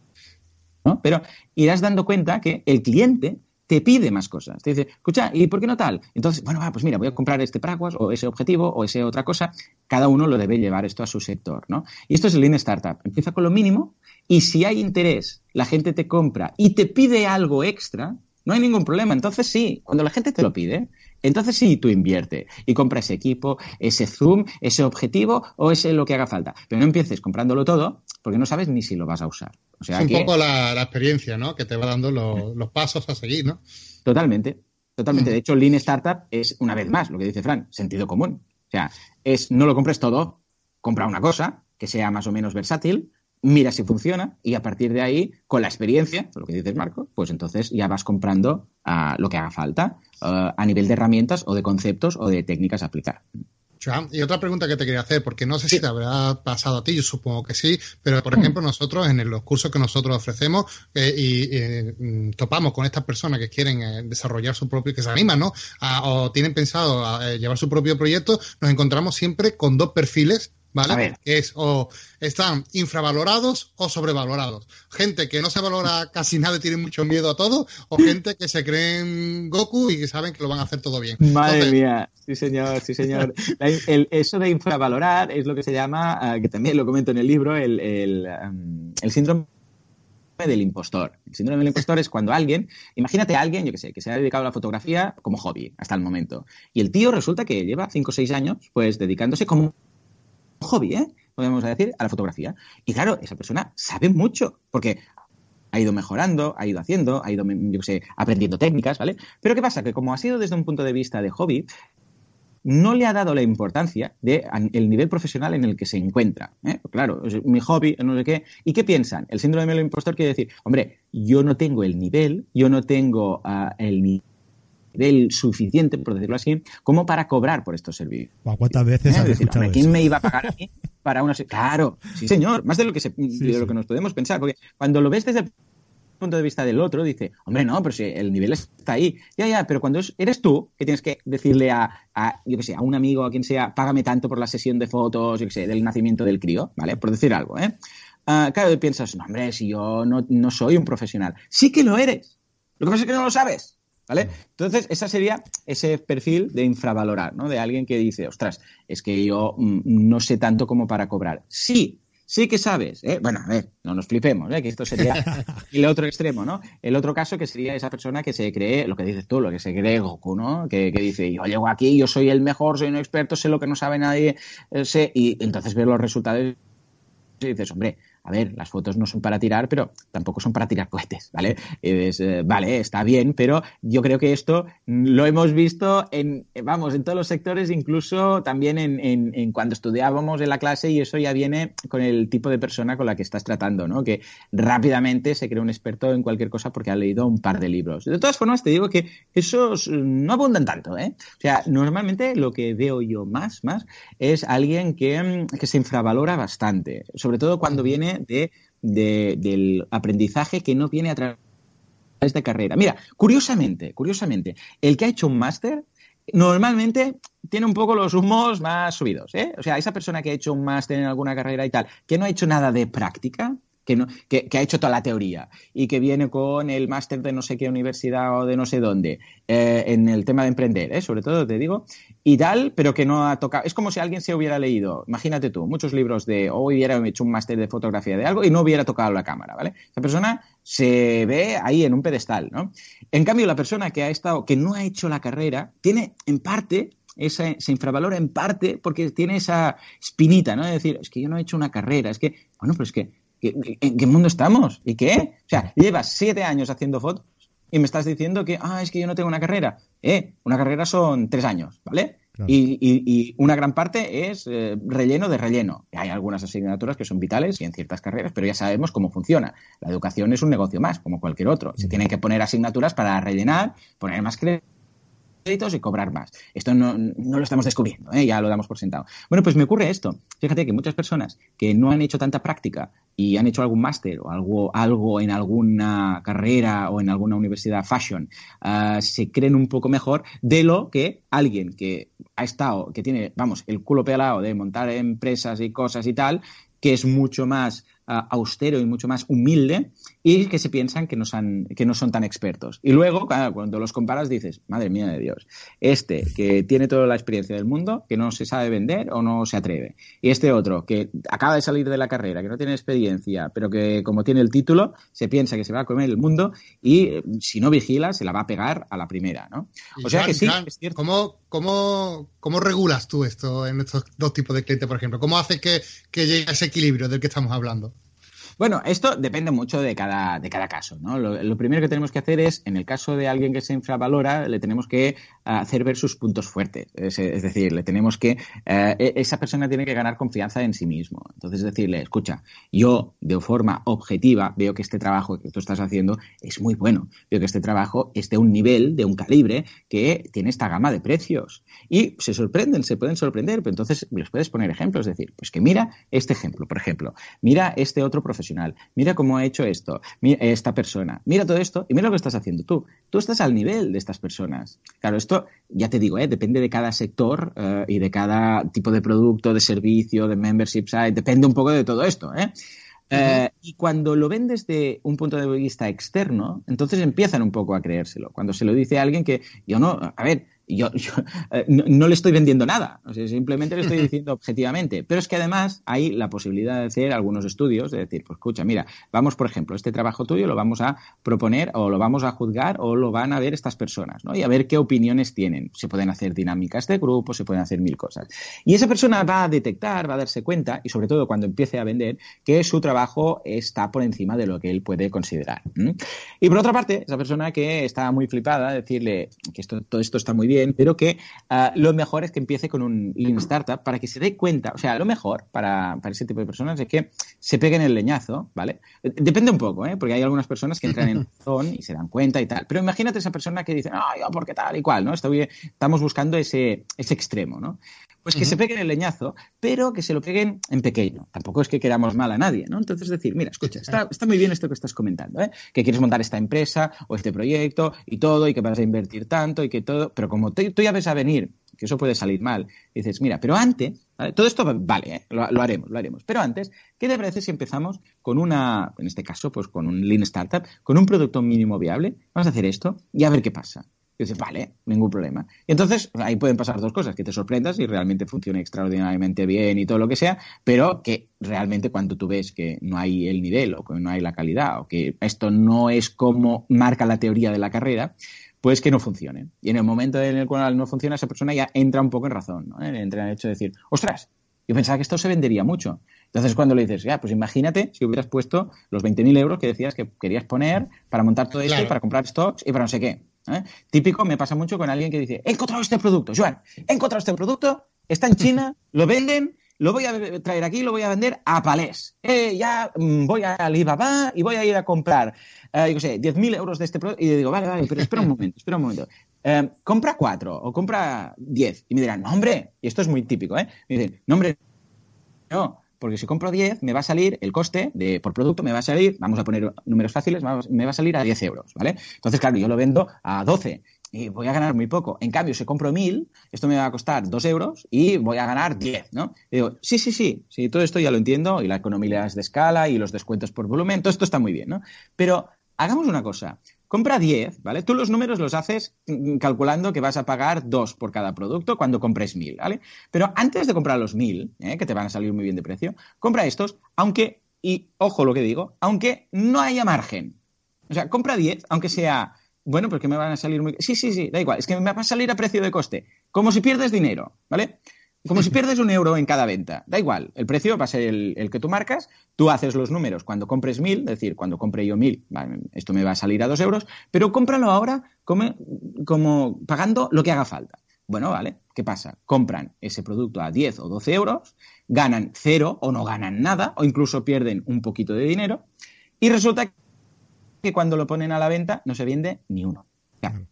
¿no? Pero irás dando cuenta que el cliente te pide más cosas. Te dice, escucha, ¿y por qué no tal? Entonces, bueno, pues mira, voy a comprar este paraguas o ese objetivo o esa otra cosa. Cada uno lo debe llevar esto a su sector, ¿no? Y esto es el Lean Startup. Empieza con lo mínimo y si hay interés, la gente te compra y te pide algo extra, no hay ningún problema. Entonces sí, cuando la gente te lo pide, entonces sí, tú invierte y compra ese equipo, ese Zoom, ese objetivo o ese lo que haga falta. Pero no empieces comprándolo todo porque no sabes ni si lo vas a usar. O sea, es un poco la, experiencia, ¿no? Que te va dando los, pasos a seguir, ¿no? Totalmente, totalmente. De hecho, Lean Startup es, una vez más, lo que dice Fran, sentido común. O sea, es no lo compres todo, compra una cosa que sea más o menos versátil, mira si funciona y a partir de ahí, con la experiencia, lo que dices Marco, pues entonces ya vas comprando ah, lo que haga falta ah, a nivel de herramientas o de conceptos o de técnicas a aplicar. Y otra pregunta que te quería hacer, porque no sé si te habrá pasado a ti, yo supongo que sí, pero por mm. ejemplo nosotros en los cursos que nosotros ofrecemos eh, y eh, mm, topamos con estas personas que quieren eh, desarrollar su propio, que se animan, ¿no? o tienen pensado llevar su propio proyecto, nos encontramos siempre con dos perfiles ¿vale? Que es o están infravalorados o sobrevalorados. Gente que no se valora casi nada y tiene mucho miedo a todo, o gente que se creen Goku y que saben que lo van a hacer todo bien. Madre mía, sí señor, sí señor. eso de infravalorar es lo que se llama, ah, que también lo comento en el libro, el, el, el síndrome del impostor. El síndrome del impostor es cuando alguien, imagínate a alguien, yo que sé, que se ha dedicado a la fotografía como hobby hasta el momento. Y el tío resulta que lleva 5 o 6 años, pues dedicándose como hobby, ¿eh? podemos decir, a la fotografía. Y claro, esa persona sabe mucho, porque ha ido mejorando, ha ido haciendo, ha ido, yo sé, aprendiendo técnicas, ¿vale? Pero ¿qué pasa? Que como ha sido desde un punto de vista de hobby, no le ha dado la importancia del el nivel profesional en el que se encuentra. ¿eh? Claro, es mi hobby, no sé qué. ¿Y qué piensan? El síndrome del impostor quiere decir, hombre, yo no tengo el nivel, yo no tengo uh, el nivel del suficiente, por decirlo así, como para cobrar por estos servicios. ¿Cuántas veces ¿Eh? escuchado ¿Quién me iba a pagar a mí para una... Claro, sí señor, más de lo que, se, de lo que nos podemos pensar, porque cuando lo ves desde el punto de vista del otro, dice, hombre, no, pero si el nivel está ahí. Ya, ya, pero cuando eres tú que tienes que decirle a, a, yo que sé, a un amigo, a quien sea, págame tanto por la sesión de fotos, yo que sé, del nacimiento del crío, ¿vale? Por decir algo, ¿eh? Uh, claro, piensas, no, hombre, si yo no, no soy un profesional. Sí que lo eres. Lo que pasa es que no lo sabes. ¿Vale? Entonces, esa sería ese perfil de infravalorar, ¿no? De alguien que dice, ostras, es que yo mm, no sé tanto como para cobrar. Sí, sí que sabes. ¿eh? Bueno, a ver, no nos flipemos, ¿eh? que esto sería el otro extremo, ¿no? El otro caso que sería esa persona que se cree, lo que dices tú, lo que se cree Goku, ¿no? Que, dice, yo llego aquí, yo soy el mejor, soy un experto, sé lo que no sabe nadie, eh, sé, y entonces ves los resultados y dices, hombre, a ver, las fotos no son para tirar, pero tampoco son para tirar cohetes, ¿vale? Eh, vale, está bien, pero yo creo que esto lo hemos visto en, vamos, en todos los sectores, incluso también en, en, cuando estudiábamos en la clase y eso ya viene con el tipo de persona con la que estás tratando, ¿no? Que rápidamente se cree un experto en cualquier cosa porque ha leído un par de libros. De todas formas, te digo que esos no abundan tanto, ¿eh? O sea, normalmente lo que veo yo más, más, es alguien que, que se infravalora bastante, sobre todo cuando viene de, del aprendizaje que no viene a través de carrera. Mira, curiosamente, curiosamente, el que ha hecho un máster normalmente tiene un poco los humos más subidos. ¿eh? O sea, esa persona que ha hecho un máster en alguna carrera y tal, que no ha hecho nada de práctica, que, ha hecho toda la teoría y que viene con el máster de no sé qué universidad o de no sé dónde eh, en el tema de emprender, ¿eh? sobre todo te digo, y tal, pero que no ha tocado. Es como si alguien se hubiera leído, imagínate tú, muchos libros de, o hubiera hecho un máster de fotografía de algo y no hubiera tocado la cámara, ¿vale? Esa persona se ve ahí en un pedestal, ¿no? En cambio, la persona que ha estado, que no ha hecho la carrera, tiene en parte esa, se infravalora en parte porque tiene esa espinita, ¿no? De decir, es que yo no he hecho una carrera, es que, bueno, pues es que ¿En qué mundo estamos? ¿Y qué? O sea, llevas siete años haciendo fotos y me estás diciendo que, ah, es que yo no tengo una carrera. Eh, una carrera son tres años, ¿vale? Y, una gran parte es eh, relleno de relleno. Hay algunas asignaturas que son vitales y en ciertas carreras, pero ya sabemos cómo funciona. La educación es un negocio más, como cualquier otro. Se tienen que poner asignaturas para rellenar, poner más créditos y cobrar más. Esto no, lo estamos descubriendo, ¿eh? ya lo damos por sentado. Bueno, pues me ocurre esto. Fíjate que muchas personas que no han hecho tanta práctica y han hecho algún máster o algo, algo en alguna carrera o en alguna universidad fashion, ah, se creen un poco mejor de lo que alguien que ha estado, que tiene, vamos, el culo pelado de montar empresas y cosas y tal, que es mucho más austero y mucho más humilde y que se piensan que no, son, que no son tan expertos. Y luego, cuando los comparas, dices, madre mía de Dios, este que tiene toda la experiencia del mundo, que no se sabe vender o no se atreve. Y este otro que acaba de salir de la carrera, que no tiene experiencia, pero que como tiene el título, se piensa que se va a comer el mundo y si no vigila, se la va a pegar a la primera. ¿no? O sea que sí, es cierto. ¿cómo, cómo, cómo regulas tú esto en estos dos tipos de clientes, por ejemplo? ¿Cómo hace que, que llegue a ese equilibrio del que estamos hablando? Bueno, esto depende mucho de cada, de cada caso, ¿no? Lo, primero que tenemos que hacer es, en el caso de alguien que se infravalora, le tenemos que ah, hacer ver sus puntos fuertes. Es, decir, le tenemos que, eh, e, esa persona tiene que ganar confianza en sí mismo. Entonces, decirle, escucha, yo de forma objetiva veo que este trabajo que tú estás haciendo es muy bueno. Veo que este trabajo es de un nivel, de un calibre que tiene esta gama de precios. Y se sorprenden, se pueden sorprender, pero entonces les puedes poner ejemplos. Es decir, pues que mira este ejemplo, por ejemplo, mira este otro profesional profesional, mira cómo ha hecho esto, esta persona, mira todo esto y mira lo que estás haciendo tú. Tú estás al nivel de estas personas. Claro, esto ya te digo, ¿eh? depende de cada sector eh, y de cada tipo de producto, de servicio, de membership site, depende un poco de todo esto. ¿eh? Eh, y cuando lo ven desde un punto de vista externo, entonces empiezan un poco a creérselo. Cuando se lo dice a alguien que yo no, a ver, yo, eh, no, le estoy vendiendo nada, simplemente le estoy diciendo objetivamente. Pero es que además hay la posibilidad de hacer algunos estudios, de decir, pues escucha, mira, vamos, por ejemplo, este trabajo tuyo lo vamos a proponer o lo vamos a juzgar o lo van a ver estas personas, ¿no? Y a ver qué opiniones tienen. Se pueden hacer dinámicas de grupo, se pueden hacer mil cosas. Y esa persona va a detectar, va a darse cuenta, y sobre todo cuando empiece a vender, que su trabajo está por encima de lo que él puede considerar. Y por otra parte, esa persona que está muy flipada, decirle que esto, todo esto está muy bien, pero que ah, lo mejor es que empiece con un Lean Startup para que se dé cuenta, o sea, lo mejor para, ese tipo de personas es que se peguen el leñazo, ¿vale? Depende un poco, ¿eh? Porque hay algunas personas que entran en razón y se dan cuenta y tal. Pero imagínate esa persona que dice, no, yo porque tal y cual, ¿no? Estamos buscando ese, ese extremo, ¿no? Pues que se peguen el leñazo, pero que se lo peguen en pequeño. Tampoco es que queramos mal a nadie, ¿no? Entonces decir, mira, escucha, está, está muy bien esto que estás comentando, ¿eh? Que quieres montar esta empresa o este proyecto y todo y que vas a invertir tanto y que todo, pero como tú, ya ves a venir que eso puede salir mal, dices, mira, pero antes, todo esto vale, ¿eh? lo, lo, haremos, lo haremos, pero antes, ¿qué te parece si empezamos con una, en este caso, pues con un Lean Startup, con un producto mínimo viable? Vamos a hacer esto y a ver qué pasa. Y dices, vale, ningún problema. Y entonces ahí pueden pasar dos cosas, que te sorprendas y realmente funcione extraordinariamente bien y todo lo que sea, pero que realmente cuando tú ves que no hay el nivel o que no hay la calidad o que esto no es como marca la teoría de la carrera, pues que no funcione. Y en el momento en el cual no funciona, esa persona ya entra un poco en razón, ¿no? entra en el hecho de decir, ostras, yo pensaba que esto se vendería mucho. Entonces, cuando le dices, ya, pues imagínate si hubieras puesto los 20.000 euros que decías que querías poner para montar todo esto y para comprar stocks y para no sé qué. ¿Eh? Típico, me pasa mucho con alguien que dice, he encontrado este producto, Joan, he encontrado este producto, está en China, lo venden, lo voy a traer aquí, lo voy a vender a palés. Eh, ya mm, voy a Alibaba y voy a ir a comprar, eh, yo sé, 10.000 euros de este producto. Y digo, vale, vale, pero espera un momento, espera un momento. Eh, compra cuatro o compra diez. Y me dirán, no, hombre, y esto es muy típico, ¿eh? Me dicen, no, hombre, no, porque si compro 10 me va a salir el coste de, por producto, me va a salir, vamos a poner números fáciles, me va a salir a 10 euros, ¿vale? Entonces, claro, yo lo vendo a 12 y voy a ganar muy poco. En cambio, si compro 1000, esto me va a costar 2 euros y voy a ganar 10, ¿no? Y digo, sí, sí, sí, sí, todo esto ya lo entiendo y la economía de escala y los descuentos por volumen, todo esto está muy bien, ¿no? Pero hagamos una cosa, Compra 10, ¿vale? Tú los números los haces calculando que vas a pagar 2 por cada producto cuando compres 1000, ¿vale? Pero antes de comprar los 1000, ¿eh? que te van a salir muy bien de precio, compra estos, aunque, y ojo lo que digo, aunque no haya margen. O sea, compra 10, aunque sea, bueno, porque me van a salir muy... Sí, sí, sí, da igual, es que me va a salir a precio de coste, como si pierdes dinero, ¿vale? Como si pierdes un euro en cada venta. Da igual, el precio va a ser el, que tú marcas, tú haces los números cuando compres mil, es decir, cuando compre yo mil, esto me va a salir a dos euros, pero cómpralo ahora como, como pagando lo que haga falta. Bueno, vale, ¿qué pasa? Compran ese producto a 10 o 12 euros, ganan cero o no ganan nada, o incluso pierden un poquito de dinero, y resulta que cuando lo ponen a la venta no se vende ni uno.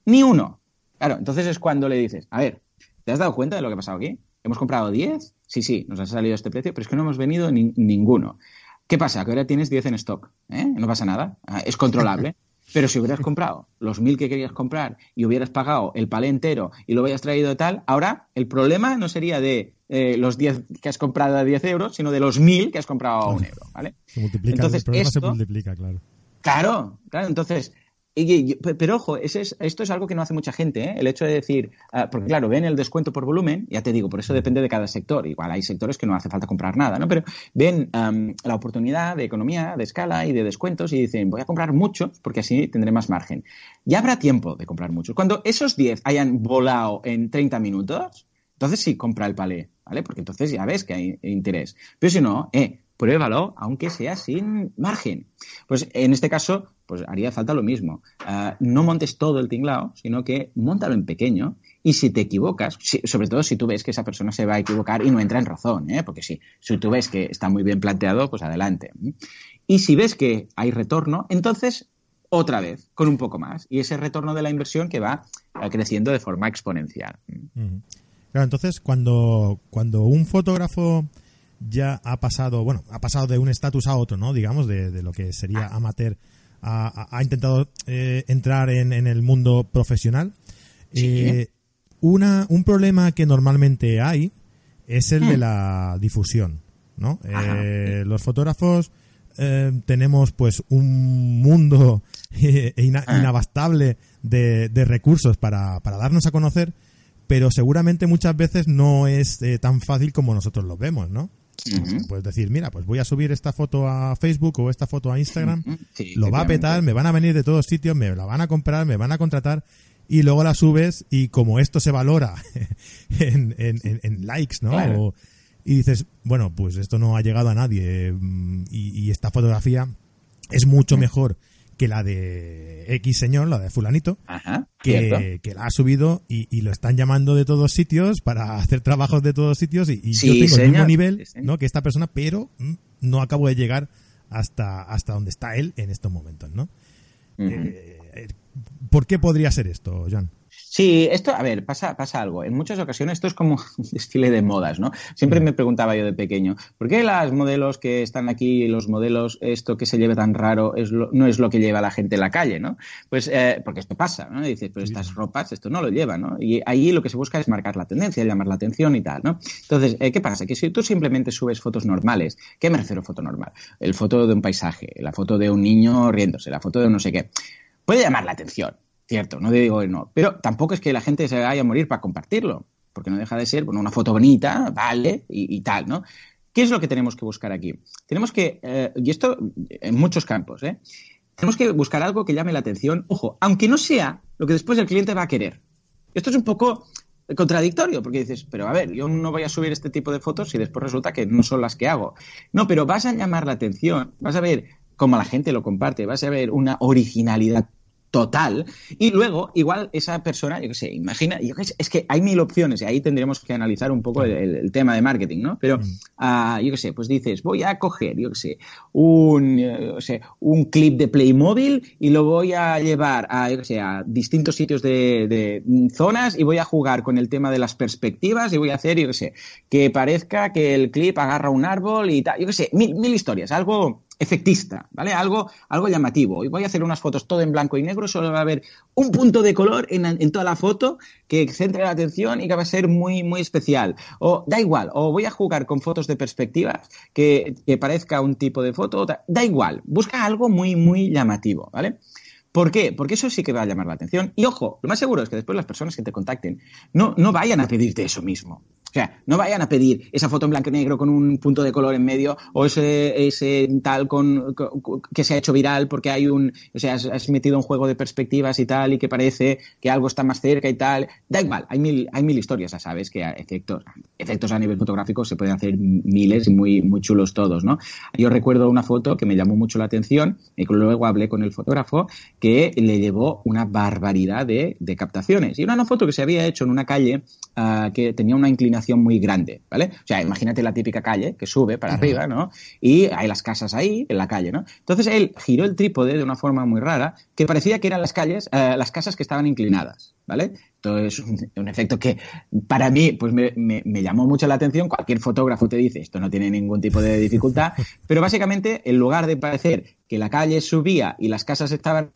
ni uno. Claro, entonces es cuando le dices, a ver, ¿te has dado cuenta de lo que ha pasado aquí? ¿Hemos comprado 10? Sí, sí, nos ha salido este precio, pero es que no hemos venido ninguno. ¿Qué pasa? Que ahora tienes 10 en stock. ¿eh? No pasa nada. Ah, es controlable. Pero si hubieras comprado los 1000 que querías comprar y hubieras pagado el palé entero y lo hubieras traído tal, ahora el problema no sería de eh, los 10 que has comprado a 10 euros, sino de los 1000 que has comprado a un euro. ¿vale? Se multiplica, entonces, el problema se multiplica, claro. Claro, claro. Entonces, pero ojo, esto es algo que no hace mucha gente, ¿eh? el hecho de decir, ah, porque claro, ven el descuento por volumen, ya te digo, por eso depende de cada sector. Igual hay sectores que no hace falta comprar nada, ¿no? Pero ven la oportunidad de economía, de escala y de descuentos y dicen, voy a comprar muchos porque así tendré más margen. Ya habrá tiempo de comprar muchos. Cuando esos 10 hayan volado en 30 minutos, entonces sí compra el palé, ¿vale? Porque entonces ya ves que hay interés. Pero si no, eh, pruébalo, aunque sea sin margen. Pues en este caso, pues haría falta lo mismo. Ah, no montes todo el tinglao, sino que montalo en pequeño y si te equivocas, sobre todo si tú ves que esa persona se va a equivocar y no entra en razón, ¿eh? porque si, si tú ves que está muy bien planteado, pues adelante. Y si ves que hay retorno, entonces otra vez, con un poco más. Y ese retorno de la inversión que va creciendo de forma exponencial. Claro, entonces cuando, cuando un fotógrafo ya ha pasado, bueno, ha pasado de un estatus a otro, ¿no? Digamos, de, lo que sería ah. amateur, ha intentado eh, entrar en, el mundo profesional. Eh, una, un problema que normalmente hay es el de hmm. la difusión, ¿no? Eh, los fotógrafos tenemos pues un mundo ah. inabastable de, de recursos para, para darnos a conocer, pero seguramente muchas veces no es tan fácil como nosotros lo vemos, ¿no? Puedes decir, mira, pues voy a subir esta foto a Facebook o esta foto a Instagram, lo va a petar, me van a venir de todos sitios, me la van a comprar, me van a contratar y luego la subes y como esto se valora en, en, likes, ¿no? y dices, bueno, pues esto no ha llegado a nadie mm, y, esta fotografía es mucho mejor que la de X señor, la de fulanito, que, la ha subido y, lo están llamando de todos sitios para hacer trabajos de todos sitios y, yo tengo el mismo nivel ¿no? que esta persona, pero mm, no acabo de llegar hasta, hasta donde está él en estos momentos, ¿no? Eh, eh, ¿Por qué podría ser esto, John? Sí, esto, a ver, pasa, pasa algo. En muchas ocasiones esto es como un desfile de modas, ¿no? Siempre mm. me preguntaba yo de pequeño, ¿por qué las modelos que están aquí, los modelos, esto que se lleva tan raro, es no es lo que lleva la gente en la calle, ¿no? Pues eh, porque esto pasa, ¿no? dices, pero estas ropas, esto no lo lleva, ¿no? Y ahí lo que se busca es marcar la tendencia, llamar la atención y tal, ¿no? Entonces, eh, ¿qué pasa? Que si tú simplemente subes fotos normales, ¿qué me refiero a foto normal? El foto de un paisaje, la foto de un niño riéndose, la foto de no sé qué, puede llamar la atención Cierto, no digo que no. Pero tampoco es que la gente se vaya a morir para compartirlo, porque no deja de ser bueno, una foto bonita, vale, y, tal, ¿no? ¿Qué es lo que tenemos que buscar aquí? Tenemos que, eh, y esto en muchos campos, ¿eh? Tenemos que buscar algo que llame la atención, ojo, aunque no sea lo que después el cliente va a querer. Esto es un poco contradictorio, porque dices, pero a ver, yo no voy a subir este tipo de fotos si después resulta que no son las que hago. No, pero vas a llamar la atención, vas a ver cómo la gente lo comparte, vas a ver una originalidad total. Y luego, igual esa persona, yo qué sé, imagina, yo qué sé, es que hay mil opciones y ahí tendremos que analizar un poco el, tema de marketing, ¿no? Pero, ah, yo qué sé, pues dices, voy a coger, yo qué sé, un, un clip de Playmobil y lo voy a llevar a, yo qué sé, a distintos sitios de, zonas y voy a jugar con el tema de las perspectivas y voy a hacer, yo qué sé, que parezca que el clip agarra un árbol y tal, yo qué sé, mil, mil historias, algo efectista, ¿vale? Algo, algo llamativo. Y voy a hacer unas fotos todo en blanco y negro, solo va a haber un punto de color en, toda la foto que centre la atención y que va a ser muy, muy especial. O da igual, o voy a jugar con fotos de perspectivas que, que parezca un tipo de foto, da igual, busca algo muy, muy llamativo, ¿vale? ¿Por qué? Porque eso sí que va a llamar la atención. Y ojo, lo más seguro es que después las personas que te contacten no, no vayan a pedirte eso mismo. O sea, no vayan a pedir esa foto en blanco y negro con un punto de color en medio o ese, ese tal con, que se ha hecho viral porque hay un, o sea, has, metido un juego de perspectivas y tal y que parece que algo está más cerca y tal. Da igual, hay mil, hay mil historias, ya sabes, que efectos, efectos a nivel fotográfico se pueden hacer miles y muy, muy chulos todos, ¿no? Yo recuerdo una foto que me llamó mucho la atención y luego hablé con el fotógrafo que le llevó una barbaridad de, de captaciones. Y era una foto que se había hecho en una calle uh, que tenía una inclinación muy grande, ¿vale? O sea, imagínate la típica calle que sube para arriba, ¿no? Y hay las casas ahí, en la calle, ¿no? Entonces él giró el trípode de una forma muy rara que parecía que eran las calles, eh, las casas que estaban inclinadas, ¿vale? Entonces, un, un efecto que para mí pues me, me, llamó mucho la atención. Cualquier fotógrafo te dice, esto no tiene ningún tipo de dificultad, pero básicamente, en lugar de parecer que la calle subía y las casas estaban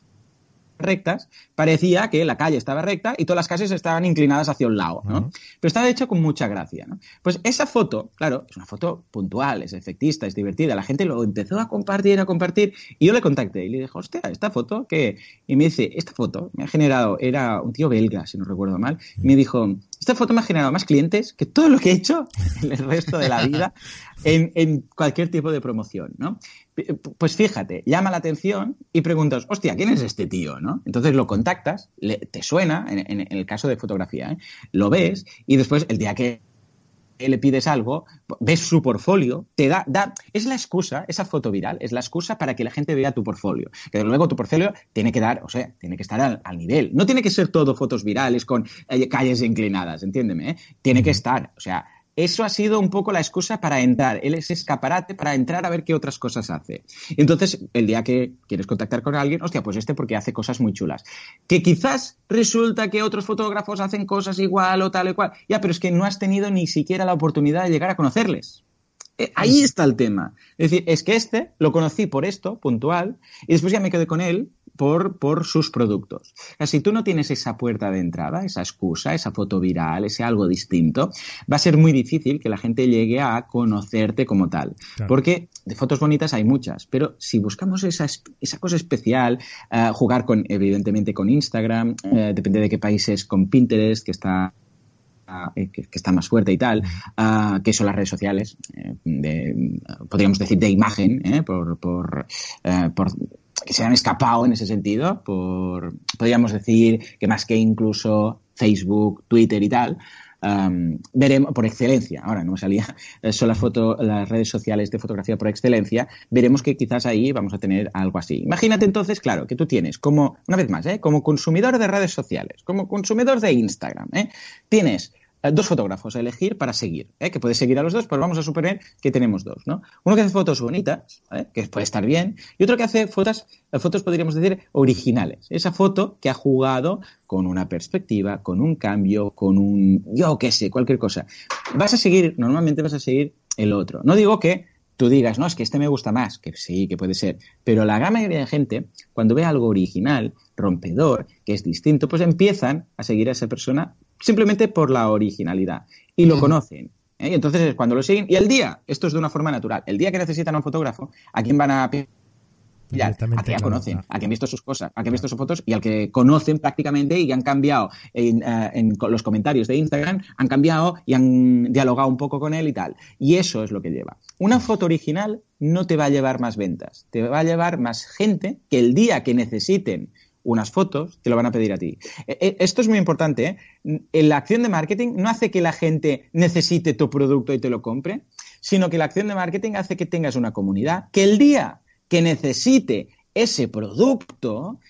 rectas, parecía que la calle estaba recta y todas las casas estaban inclinadas hacia un lado, ¿no? Pero estaba hecho con mucha gracia, ¿no? Pues esa foto, claro, es una foto puntual, es efectista, es divertida, la gente lo empezó a compartir, a compartir, y yo le contacté y le dije, hostia, esta foto, ¿qué? Y me dice, esta foto me ha generado, era un tío belga, si no recuerdo mal, y me dijo, esta foto me ha generado más clientes que todo lo que he hecho en el resto de la vida en, en cualquier tipo de promoción, ¿no? Pues fíjate, llama la atención y preguntas, hostia, ¿quién es este tío? ¿no? Entonces lo contactas, te suena, en, el caso de fotografía, ¿eh? lo ves y después el día que le pides algo, ves su portfolio, te da, da, es la excusa, esa foto viral, es la excusa para que la gente vea tu portfolio. Que luego tu portfolio tiene que dar, o sea, tiene que estar al, nivel. No tiene que ser todo fotos virales con eh, calles inclinadas, entiéndeme, ¿eh? Tiene que estar, o sea, eso ha sido un poco la excusa para entrar, él es escaparate para entrar a ver qué otras cosas hace. Entonces, el día que quieres contactar con alguien, hostia, pues este porque hace cosas muy chulas. Que quizás resulta que otros fotógrafos hacen cosas igual o tal o cual. Ya, pero es que no has tenido ni siquiera la oportunidad de llegar a conocerles. Eh, ahí está el tema. Es decir, es que este lo conocí por esto, puntual, y después ya me quedé con él por, por sus productos. si tú no tienes esa puerta de entrada, esa excusa, esa foto viral, ese algo distinto, va a ser muy difícil que la gente llegue a conocerte como tal. Porque de fotos bonitas hay muchas, pero si buscamos esa, esa cosa especial, eh, jugar con, evidentemente, con Instagram, eh, depende de qué países, con Pinterest, que está eh, que, está más fuerte y tal, ah, que son las redes sociales, podríamos decir de imagen, por, por, por, que se han escapado en ese sentido, por, podríamos decir que más que incluso Facebook, Twitter y tal, veremos por excelencia, ahora no me salía, eh, son las, foto, las redes sociales de fotografía por excelencia, veremos que quizás ahí vamos a tener algo así. Imagínate entonces, claro, que tú tienes como, una vez más, ¿eh? como consumidor de redes sociales, como consumidor de Instagram, ¿eh? tienes eh, dos fotógrafos a elegir para seguir, ¿eh? que puedes seguir a los dos, pero vamos a suponer que tenemos dos, ¿no? Uno que hace fotos bonitas, que puede estar bien, y otro que hace fotos, eh, fotos podríamos decir originales. Esa foto que ha jugado con una perspectiva, con un cambio, con un, yo qué sé, cualquier cosa. Vas a seguir, normalmente vas a seguir el otro. No digo que tú digas, no, es que este me gusta más, que sí, que puede ser, pero la gran mayoría de gente, cuando ve algo original, rompedor, que es distinto, pues empiezan a seguir a esa persona simplemente por la originalidad y lo conocen. ¿eh? Y entonces cuando lo siguen, y el día, esto es de una forma natural, el día que necesitan a un fotógrafo, ¿a quién van a ya, a ya conocen, a que han visto sus cosas, a que han visto sus fotos y al que conocen prácticamente y han cambiado en, eh, en, los comentarios de Instagram, han cambiado y han dialogado un poco con él y tal. Y eso es lo que lleva. Una foto original no te va a llevar más ventas, te va a llevar más gente que el día que necesiten unas fotos, te lo van a pedir a ti. E, e, esto es muy importante. ¿eh? La acción de marketing no hace que la gente necesite tu producto y te lo compre, sino que la acción de marketing hace que tengas una comunidad que el día que necesite ese producto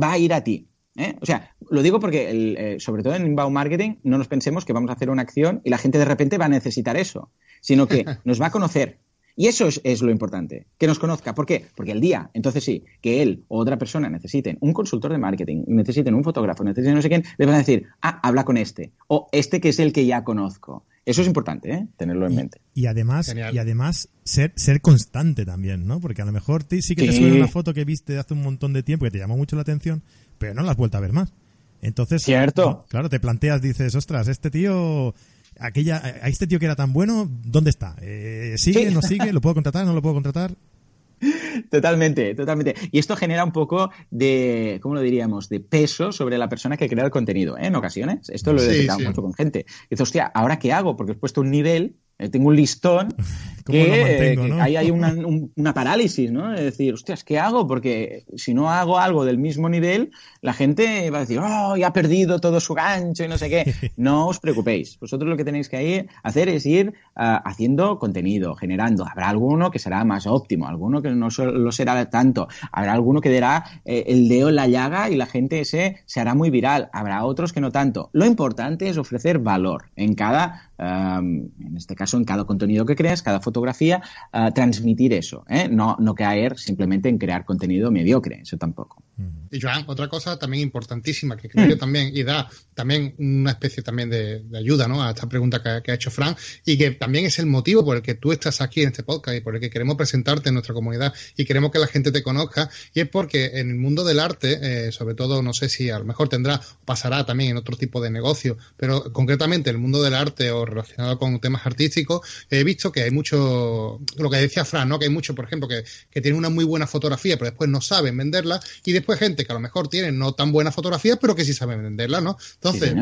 va a ir a ti. ¿eh? O sea, lo digo porque, eh, sobre todo en inbound marketing, no nos pensemos que vamos a hacer una acción y la gente de repente va a necesitar eso, sino que nos va a conocer, y eso es, lo importante, que nos conozca. ¿Por qué? Porque el día, entonces sí, que él o otra persona necesiten un consultor de marketing, necesiten un fotógrafo, necesiten no sé quién, le van a decir, ah, habla con este, o este que es el que ya conozco. Eso es importante, ¿eh? tenerlo en mente. Y además, y además ser, ser constante también, ¿no? Porque a lo mejor sí que te suena una foto que viste hace un montón de tiempo que te llamó mucho la atención, pero no la has vuelto a ver más. Entonces, Cierto. claro, te planteas, dices, ostras, este tío aquella, a este tío que era tan bueno, ¿dónde está? Eh, ¿Sigue, no sigue? ¿Lo puedo contratar, no lo puedo contratar? Totalmente, totalmente. Y esto genera un poco de, ¿cómo lo diríamos?, de peso sobre la persona que crea el contenido, ¿eh? En ocasiones. Esto lo he detectado mucho con gente. Dice, hostia, ¿ahora qué hago? Porque he puesto un nivel eh, tengo un listón que, ahí hay una, parálisis, ¿no? Es decir, hostias, ¿qué hago? Porque si no hago algo del mismo nivel, la gente va a decir, oh, ya ha perdido todo su gancho y no sé qué. No os preocupéis. Vosotros lo que tenéis que hacer es ir ah, haciendo contenido, generando. Habrá alguno que será más óptimo, alguno que no lo será tanto. Habrá alguno que dará eh, el dedo en la llaga y la gente ese se hará muy viral. Habrá otros que no tanto. Lo importante es ofrecer valor en cada en este caso en cada contenido que creas, cada fotografía, ah, transmitir eso, ¿eh? no, no caer simplemente en crear contenido mediocre, eso tampoco. Y Joan, otra cosa también importantísima que creo que también y da también una especie también de, ayuda ¿no? a esta pregunta que, ha hecho Fran y que también es el motivo por el que tú estás aquí en este podcast y por el que queremos presentarte en nuestra comunidad y queremos que la gente te conozca y es porque en el mundo del arte, eh, sobre todo no sé si a lo mejor tendrá o pasará también en otro tipo de negocio, pero concretamente el mundo del arte o relacionado con temas artísticos, he visto que hay mucho, lo que decía Fran, ¿no? que hay mucho, por ejemplo, que, que tienen una muy buena fotografía pero después no saben venderla y después gente que a lo mejor tiene no tan buena fotografía, pero que sí saben venderla, ¿no? Entonces,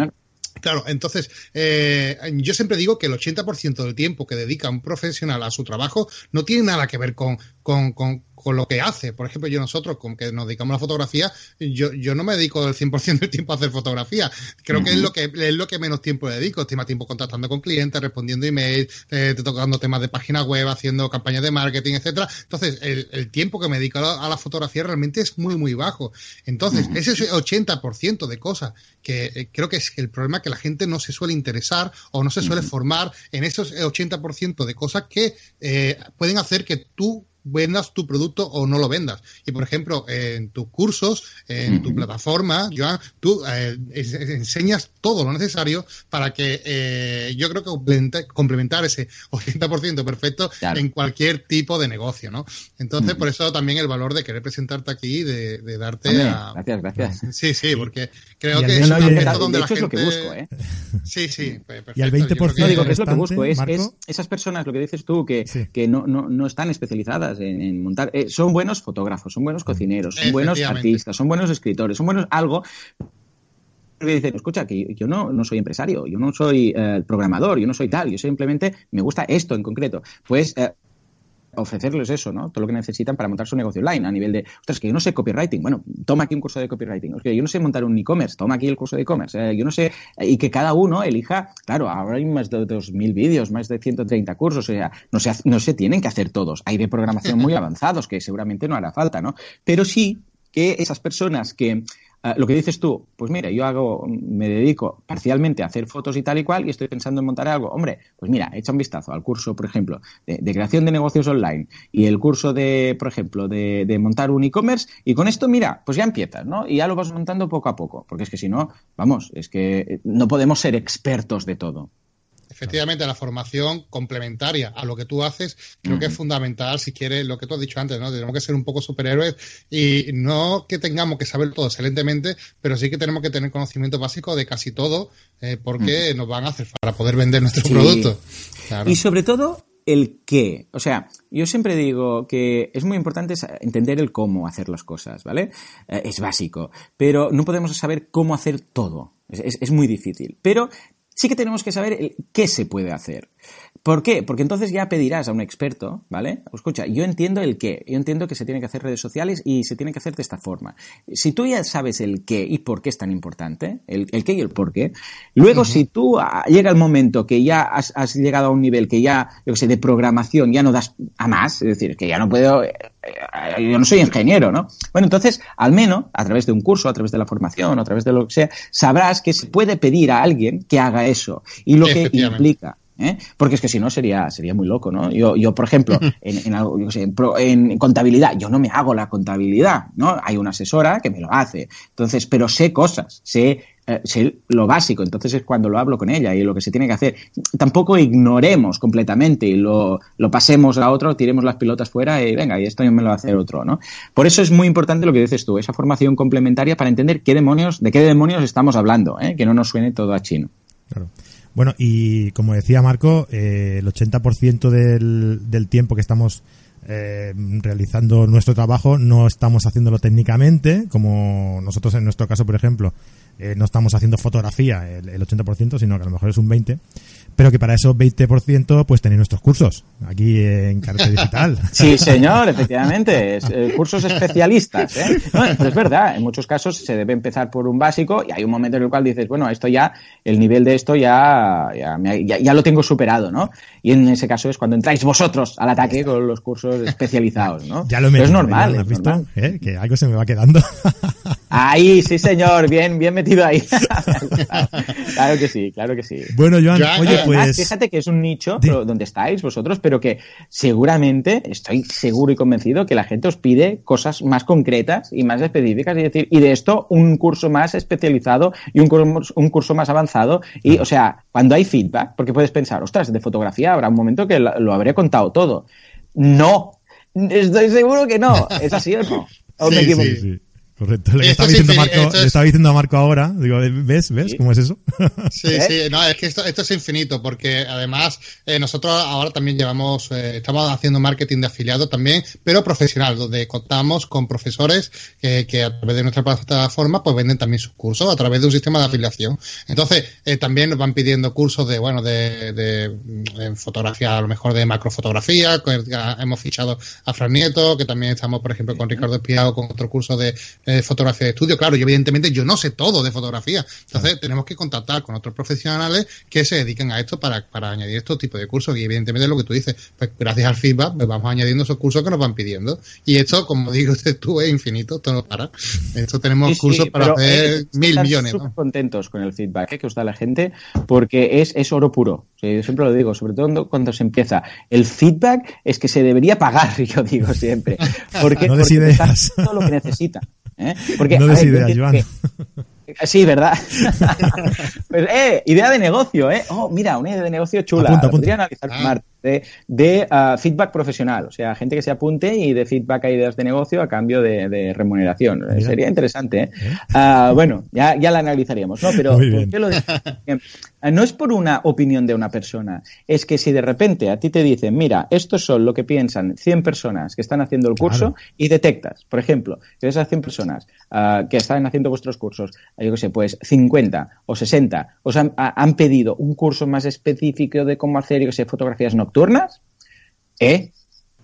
Claro, entonces eh, yo siempre digo que el 80% del tiempo que dedica un profesional a su trabajo no tiene nada que ver con, con, con, con lo que hace. Por ejemplo, yo nosotros, con que nos dedicamos a la fotografía, yo, yo no me dedico el 100% del tiempo a hacer fotografía. Creo que es lo que es lo que menos tiempo dedico. Estoy más tiempo contactando con clientes, respondiendo emails, eh, tocando temas de página web, haciendo campañas de marketing, etcétera. Entonces, el, el, tiempo que me dedico a la, fotografía realmente es muy, muy bajo. Entonces, ese 80% de cosas que eh, creo que es el problema que la gente no se suele interesar o no se suele formar en esos 80% de cosas que eh, pueden hacer que tú vendas tu producto o no lo vendas. Y por ejemplo, en tus cursos, en tu plataforma, Joan, tú eh, enseñas todo lo necesario para que eh, yo creo que complementar ese 80% perfecto en cualquier tipo de negocio, ¿no? Entonces, por eso también el valor de querer presentarte aquí, de, de darte a... Gracias, gracias. Sí, sí, porque creo que es un aspecto donde la gente... es lo que busco, ¿eh? Sí, sí, perfecto. Y el 20% no, digo que es lo que busco, es, esas personas, lo que dices tú, que, que no, no, no están especializadas en, montar, eh, son buenos fotógrafos, son buenos cocineros, son buenos artistas, son buenos escritores, son buenos algo que dicen, escucha, que yo no, no soy empresario, yo no soy eh, programador, yo no soy tal, yo simplemente me gusta esto en concreto. Pues eh, ofrecerles eso, ¿no? Todo lo que necesitan para montar su negocio online a nivel de, ostras, que yo no sé copywriting, bueno, toma aquí un curso de copywriting, que yo no sé montar un e-commerce, toma aquí el curso de e-commerce, eh, yo no sé, y que cada uno elija, claro, ahora hay más de 2.000 vídeos, más de 130 cursos, o sea, no se, no se tienen que hacer todos, hay de programación muy avanzados que seguramente no hará falta, ¿no? Pero sí que esas personas que Ah, lo que dices tú, pues mira, yo hago, me dedico parcialmente a hacer fotos y tal y cual y estoy pensando en montar algo. Hombre, pues mira, echa un vistazo al curso, por ejemplo, de, creación de negocios online y el curso de, por ejemplo, de, de montar un e-commerce y con esto, mira, pues ya empiezas, ¿no? Y ya lo vas montando poco a poco, porque es que si no, vamos, es que no podemos ser expertos de todo efectivamente la formación complementaria a lo que tú haces creo que es fundamental si quieres lo que tú has dicho antes, ¿no? Tenemos que ser un poco superhéroes y no que tengamos que saber todo excelentemente, pero sí que tenemos que tener conocimiento básico de casi todo eh, porque nos van a hacer para poder vender nuestro producto. Y sobre todo el qué. O sea, yo siempre digo que es muy importante entender el cómo hacer las cosas, ¿vale? Eh, es básico, pero no podemos saber cómo hacer todo. Es, es, muy difícil. Pero sí que tenemos que saber qué se puede hacer. ¿Por qué? Porque entonces ya pedirás a un experto, ¿vale? Escucha, yo entiendo el qué, yo entiendo que se tiene que hacer redes sociales y se tiene que hacer de esta forma. Si tú ya sabes el qué y por qué es tan importante, el, qué y el por qué, luego si tú ah, llega el momento que ya has, llegado a un nivel que ya, yo sé, de programación ya no das a más, es decir, que ya no puedo, yo no soy ingeniero, ¿no? Bueno, entonces, al menos, a través de un curso, a través de la formación, a través de lo que sea, sabrás que se puede pedir a alguien que haga eso y lo que implica ¿eh? Porque es que si no sería, sería muy loco, ¿no? Yo, yo por ejemplo, en, en, contabilidad, yo no me hago la contabilidad, ¿no? Hay una asesora que me lo hace. Entonces, pero sé cosas, sé eh, sé lo básico, entonces es cuando lo hablo con ella y lo que se tiene que hacer. Tampoco ignoremos completamente y lo, lo pasemos a otro, tiremos las pilotas fuera y venga, y esto yo me lo va a hacer otro, ¿no? Por eso es muy importante lo que dices tú, esa formación complementaria para entender qué demonios, de qué demonios estamos hablando, ¿eh? que no nos suene todo a chino. Claro. Bueno, y como decía Marco, eh, el 80% del, del tiempo que estamos eh, realizando nuestro trabajo no estamos haciéndolo técnicamente, como nosotros en nuestro caso, por ejemplo, eh, no estamos haciendo fotografía el, el, 80%, sino que a lo mejor es un 20%, pero que para esos 20% pues tenéis nuestros cursos aquí en Carrete Digital. Sí, señor, efectivamente, eh, cursos especialistas. ¿eh? es verdad, en muchos casos se debe empezar por un básico y hay un momento en el cual dices, bueno, esto ya, el nivel de esto ya, ya, ya, lo tengo superado, ¿no? Y en ese caso es cuando entráis vosotros al ataque con los cursos especializados, ¿no? Ya lo he es normal. ¿has visto? ¿Eh? Que algo se me va quedando. Ahí, sí, señor, bien, bien metido ahí. claro que sí, claro que sí. Bueno, Joan, oye, pues. Fíjate que es un nicho donde estáis vosotros, pero que seguramente, estoy seguro y convencido que la gente os pide cosas más concretas y más específicas, y decir, y de esto un curso más especializado y un curso, un curso más avanzado. Y, o sea, cuando hay feedback, porque puedes pensar, ostras, de fotografía habrá un momento que lo, habré contado todo. No, estoy seguro que no. ¿Es así o no? ¿O me equivoco? Correcto. Le estaba, diciendo Marco, le estaba diciendo a Marco ahora, digo, ¿ves? ¿Ves cómo es eso? Sí, ¿Eh? sí, no, es que esto, esto es infinito, porque además eh, nosotros ahora también llevamos, eh, estamos haciendo marketing de afiliado también, pero profesional, donde contamos con profesores que, que, a través de nuestra plataforma pues venden también sus cursos a través de un sistema de afiliación. Entonces, también nos van pidiendo cursos de, bueno, de, de, fotografía, a lo mejor de macrofotografía, hemos fichado a Fran Nieto, que también estamos, por ejemplo, con Ricardo Espiado con otro curso de eh, fotografía de estudio. Claro, y evidentemente yo no sé todo de fotografía. Entonces tenemos que contactar con otros profesionales que se dediquen a esto para, para añadir estos tipos de cursos. Y evidentemente lo que tú dices, pues gracias al feedback pues vamos añadiendo esos cursos que nos van pidiendo. Y esto, como digo usted tú, es infinito, esto no para. Esto tenemos cursos para hacer mil millones. ¿no? contentos con el feedback ¿eh? que os da la gente porque es, es oro puro. yo siempre lo digo, sobre todo cuando se empieza. El feedback es que se debería pagar, yo digo siempre. Porque, no porque todo lo que necesita. ¿Eh? Porque, no des ideas, Joan. Sí, ¿verdad? pues, eh, idea de negocio, ¿eh? Oh, mira, una idea de negocio chula. Apunta, apunta. Podría analizar ah. De, de uh, feedback profesional, o sea, gente que se apunte y de feedback a ideas de negocio a cambio de, de remuneración. Mira. Sería interesante, ¿eh? ¿Eh? Uh, bueno, ya, ya la analizaríamos, ¿no? Pero, ¿por qué lo no es por una opinión de una persona, es que si de repente a ti te dicen, mira, estos son lo que piensan 100 personas que están haciendo el curso Claro. y detectas, por ejemplo, que esas 100 personas uh, que están haciendo vuestros cursos, yo qué sé, pues 50 o 60 os han, a, han, pedido un curso más específico de cómo hacer, yo qué sé, fotografías nocturnas, ¿eh?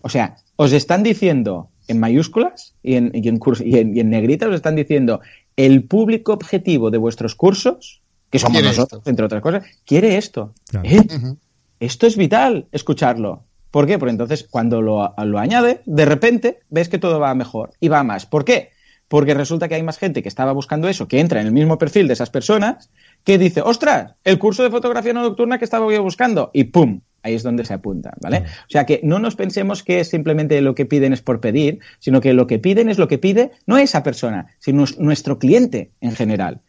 O sea, os están diciendo en mayúsculas y en, y en, y en, y en negrita, os están diciendo el público objetivo de vuestros cursos que somos nosotros, esto? entre otras cosas, quiere esto. Claro. ¿Eh? Uh -huh. Esto es vital, escucharlo. ¿Por qué? Porque entonces cuando lo, lo añade, de repente ves que todo va mejor y va más. ¿Por qué? Porque resulta que hay más gente que estaba buscando eso, que entra en el mismo perfil de esas personas, que dice, ostras, el curso de fotografía nocturna que estaba yo buscando, y ¡pum! Ahí es donde se apunta, ¿vale? O sea que no nos pensemos que simplemente lo que piden es por pedir, sino que lo que piden es lo que pide no esa persona, sino nuestro cliente en general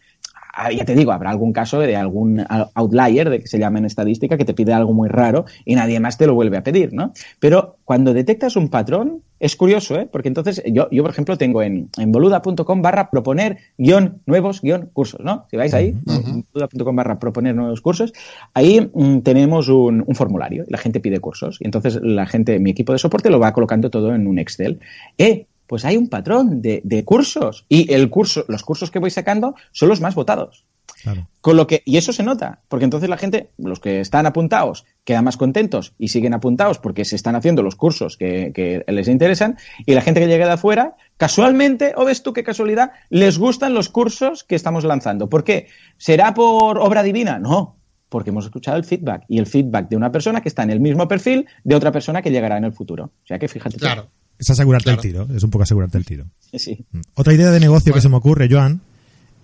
ya te digo, habrá algún caso de algún outlier, de que se llama en estadística, que te pide algo muy raro y nadie más te lo vuelve a pedir, ¿no? Pero cuando detectas un patrón, es curioso, ¿eh? Porque entonces yo, yo por ejemplo, tengo en, en boluda.com barra proponer guion nuevos guion cursos, ¿no? Si vais ahí, uh -huh. boluda.com barra proponer nuevos cursos, ahí mmm, tenemos un, un, formulario y la gente pide cursos. Y entonces la gente, mi equipo de soporte lo va colocando todo en un Excel. ¡Eh! Pues hay un patrón de, de, cursos y el curso, los cursos que voy sacando son los más votados. Claro. Con lo que, y eso se nota, porque entonces la gente, los que están apuntados, quedan más contentos y siguen apuntados porque se están haciendo los cursos que, que les interesan, y la gente que llega de afuera, casualmente, o ves tú qué casualidad, les gustan los cursos que estamos lanzando. ¿Por qué? ¿Será por obra divina? No, porque hemos escuchado el feedback y el feedback de una persona que está en el mismo perfil de otra persona que llegará en el futuro. O sea que fíjate. Claro. Es asegurarte claro. el tiro, es un poco asegurarte el tiro. Sí. Otra idea de negocio bueno. que se me ocurre, Joan,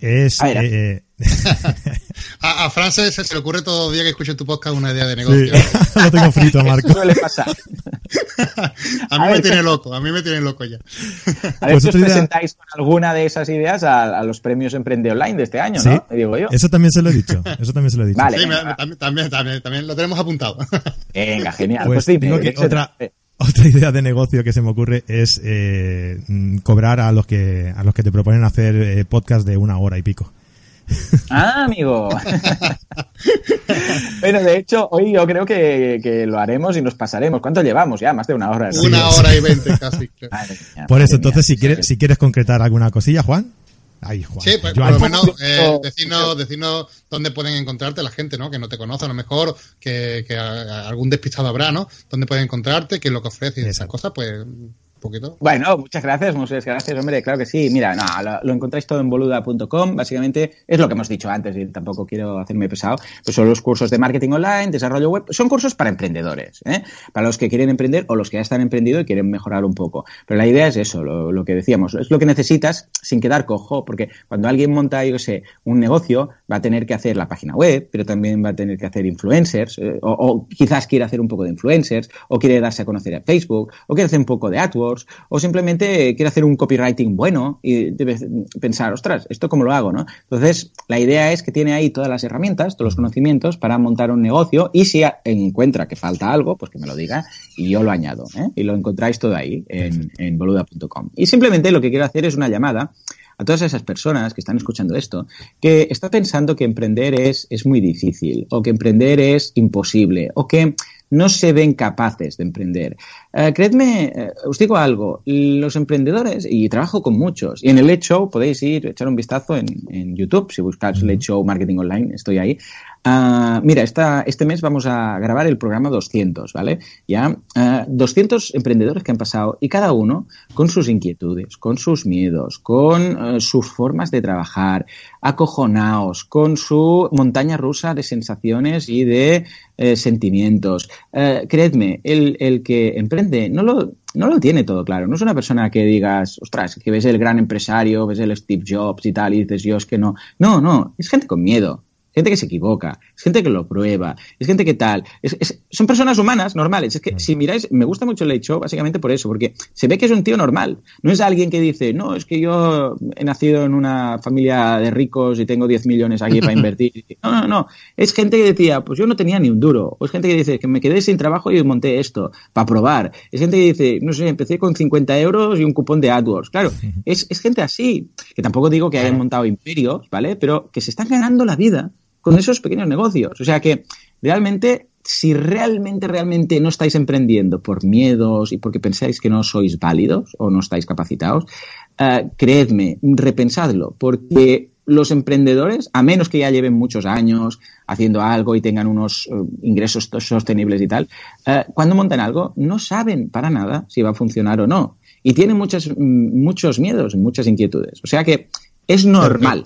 es... A, ver, eh, a, a Frances se le ocurre todo el día que escuche tu podcast una idea de negocio. Sí. Lo tengo frito, Marco. Eso suele pasar. a mí a me ver, tiene loco, a mí me tiene loco ya. A ver pues si os idea... presentáis con alguna de esas ideas a, a, los premios Emprende Online de este año, ¿Sí? ¿no? digo yo. Eso también se lo he dicho. Eso también se lo he dicho. Vale, sí, me, también, también, también, lo tenemos apuntado. Venga, genial. Pues, pues digo que otra, otra idea de negocio que se me ocurre es eh, cobrar a los que a los que te proponen hacer eh, podcast de una hora y pico. Ah, amigo. bueno, de hecho, hoy yo creo que, que, lo haremos y nos pasaremos. ¿Cuánto llevamos? Ya más de una hora. ¿no? Una hora y veinte casi. Madre mía, Por eso, entonces, si quieres, si quieres concretar alguna cosilla, Juan. Ay, Juan. Sí, pues, por lo menos eh, decirnos, decirnos dónde pueden encontrarte la gente, ¿no? Que no te conoce, a lo mejor que, que algún despistado habrá, ¿no? Dónde pueden encontrarte, qué es lo que ofreces y esas cosas, pues Bueno, muchas gracias, muchas gracias, hombre. Claro que sí. Mira, no, lo, encontráis todo en boluda.com. Básicamente es lo que hemos dicho antes y tampoco quiero hacerme pesado. Pues son los cursos de marketing online, desarrollo web. Son cursos para emprendedores, ¿eh? para los que quieren emprender o los que ya están emprendido y quieren mejorar un poco. Pero la idea es eso, lo, lo que decíamos. Es lo que necesitas sin quedar cojo, porque cuando alguien monta, yo sé, un negocio, va a tener que hacer la página web, pero también va a tener que hacer influencers, eh, o, o quizás quiere hacer un poco de influencers, o quiere darse a conocer a Facebook, o quiere hacer un poco de AdWords o simplemente quiere hacer un copywriting bueno y debes pensar, ostras, ¿esto cómo lo hago? ¿no? Entonces, la idea es que tiene ahí todas las herramientas, todos los conocimientos para montar un negocio y si encuentra que falta algo, pues que me lo diga y yo lo añado. ¿eh? Y lo encontráis todo ahí en, en boluda.com. Y simplemente lo que quiero hacer es una llamada a todas esas personas que están escuchando esto, que están pensando que emprender es, es muy difícil, o que emprender es imposible, o que no se ven capaces de emprender. Uh, creedme, uh, os digo algo, los emprendedores, y trabajo con muchos, y en el Late Show podéis ir, echar un vistazo en, en YouTube, si buscáis Late Show Marketing Online, estoy ahí. Ah, mira, esta, este mes vamos a grabar el programa 200, ¿vale? Ya, 200 ah, emprendedores que han pasado y cada uno con sus inquietudes, con sus miedos, con eh, sus formas de trabajar, acojonados, con su montaña rusa de sensaciones y de eh, sentimientos. Eh, creedme, el, el, que emprende no lo, no lo tiene todo claro. No es una persona que digas, ostras, que ves el gran empresario, ves el Steve Jobs y tal, y dices, yo es que no. No, no, es gente con miedo gente que se equivoca, es gente que lo prueba, es gente que tal. son personas humanas, normales. Es que si miráis, me gusta mucho el hecho básicamente por eso, porque se ve que es un tío normal. No es alguien que dice, no, es que yo he nacido en una familia de ricos y tengo 10 millones aquí para invertir. No, no, no. Es gente que decía, pues yo no tenía ni un duro. O es gente que dice, que me quedé sin trabajo y monté esto para probar. Es gente que dice, no sé, empecé con 50 euros y un cupón de AdWords. Claro, es, es gente así, que tampoco digo que hayan montado imperios, ¿vale? Pero que se están ganando la vida con esos pequeños negocios. O sea que realmente, si realmente, realmente no estáis emprendiendo por miedos y porque pensáis que no sois válidos o no estáis capacitados, eh, creedme, repensadlo, porque los emprendedores, a menos que ya lleven muchos años haciendo algo y tengan unos eh, ingresos sostenibles y tal, eh, cuando montan algo no saben para nada si va a funcionar o no. Y tienen muchos, mm, muchos miedos, muchas inquietudes. O sea que es normal.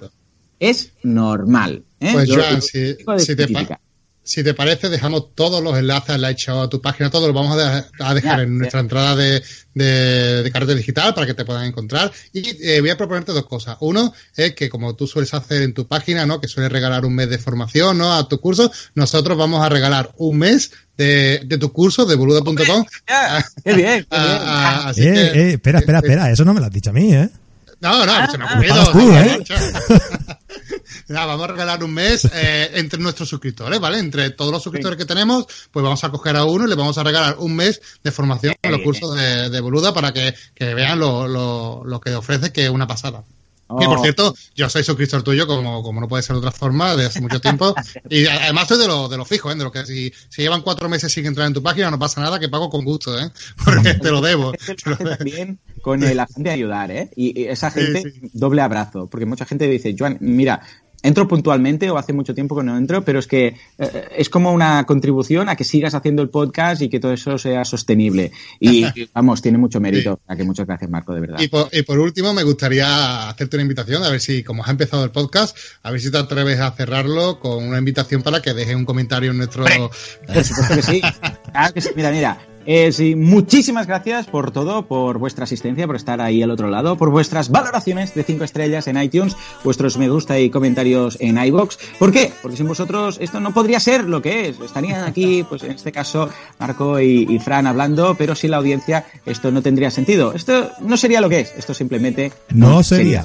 Es normal. ¿eh? Pues Joan, si, te parece, dejamos todos los enlaces, la he hecho a tu página, todos los vamos a, dejar en nuestra entrada de, de, carta digital para que te puedan encontrar. Y eh, voy a proponerte dos cosas. Uno es que como tú sueles hacer en tu página, ¿no? Que sueles regalar un mes de formación, ¿no? A tu curso, nosotros vamos a regalar un mes de, de tu curso de boluda.com. ¡Qué bien! Qué bien. eh, eh, espera, espera, espera, eso no me lo has dicho a mí, ¿eh? No, no, se me ha ocurrido. ¿eh? vamos a regalar un mes eh, entre nuestros suscriptores, ¿vale? Entre todos los suscriptores que tenemos, pues vamos a coger a uno y le vamos a regalar un mes de formación en los cursos de, de Boluda para que, que vean lo, lo, lo, que ofrece, que es una pasada. Y por oh. cierto, yo soy suscriptor tuyo, como, como no puede ser de otra forma, de hace mucho tiempo. y además soy de lo, de lo fijo, ¿eh? De lo que si, si llevan cuatro meses sin entrar en tu página, no pasa nada, que pago con gusto, ¿eh? Porque te lo debo. También con el afán de ayudar, ¿eh? Y, esa gente, doble abrazo. Porque mucha gente dice, Joan, mira, entro puntualmente o hace mucho tiempo que no entro, pero es que eh, es como una contribución a que sigas haciendo el podcast y que todo eso sea sostenible. Y vamos, tiene mucho mérito. A que muchas gracias, Marco, de verdad. Y por, último, me gustaría hacerte una invitación, a ver si, como has empezado el podcast, a ver si te atreves a cerrarlo con una invitación para que dejes un comentario en nuestro... Por supuesto que sí. que sí. Mira, mira, eh, sí, muchísimas gracias por todo, por vuestra asistencia, por estar ahí al otro lado, por vuestras valoraciones de 5 estrellas en iTunes, vuestros me gusta y comentarios en iBox. ¿Por qué? Porque sin vosotros esto no podría ser lo que es. Estarían aquí, pues en este caso, Marco y, Fran hablando, pero sin la audiencia esto no tendría sentido. Esto no sería lo que es. Esto simplemente no, sería.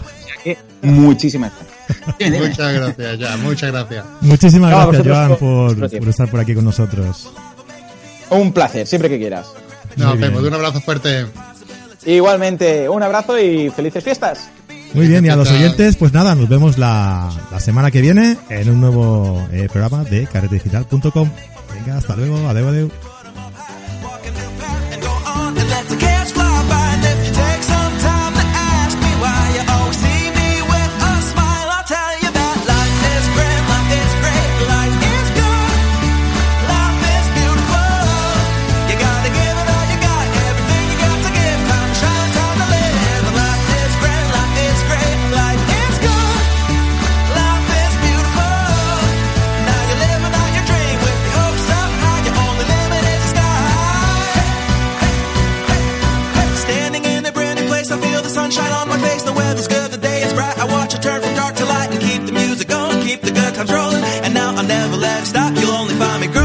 muchísimas gracias. muchas gracias, ya, muchas gracias. Muchísimas gracias, Joan, por estar por aquí con nosotros. Un placer, siempre que quieras. Nos vemos, un abrazo fuerte. Igualmente, un abrazo y felices fiestas. Muy bien, y a los oyentes, pues nada, nos vemos la, la semana que viene en un nuevo eh, programa de carretedigital.com. Venga, hasta luego, adeu, adeu. time rolling, and now I'll never let it stop. You'll only find me. Girl.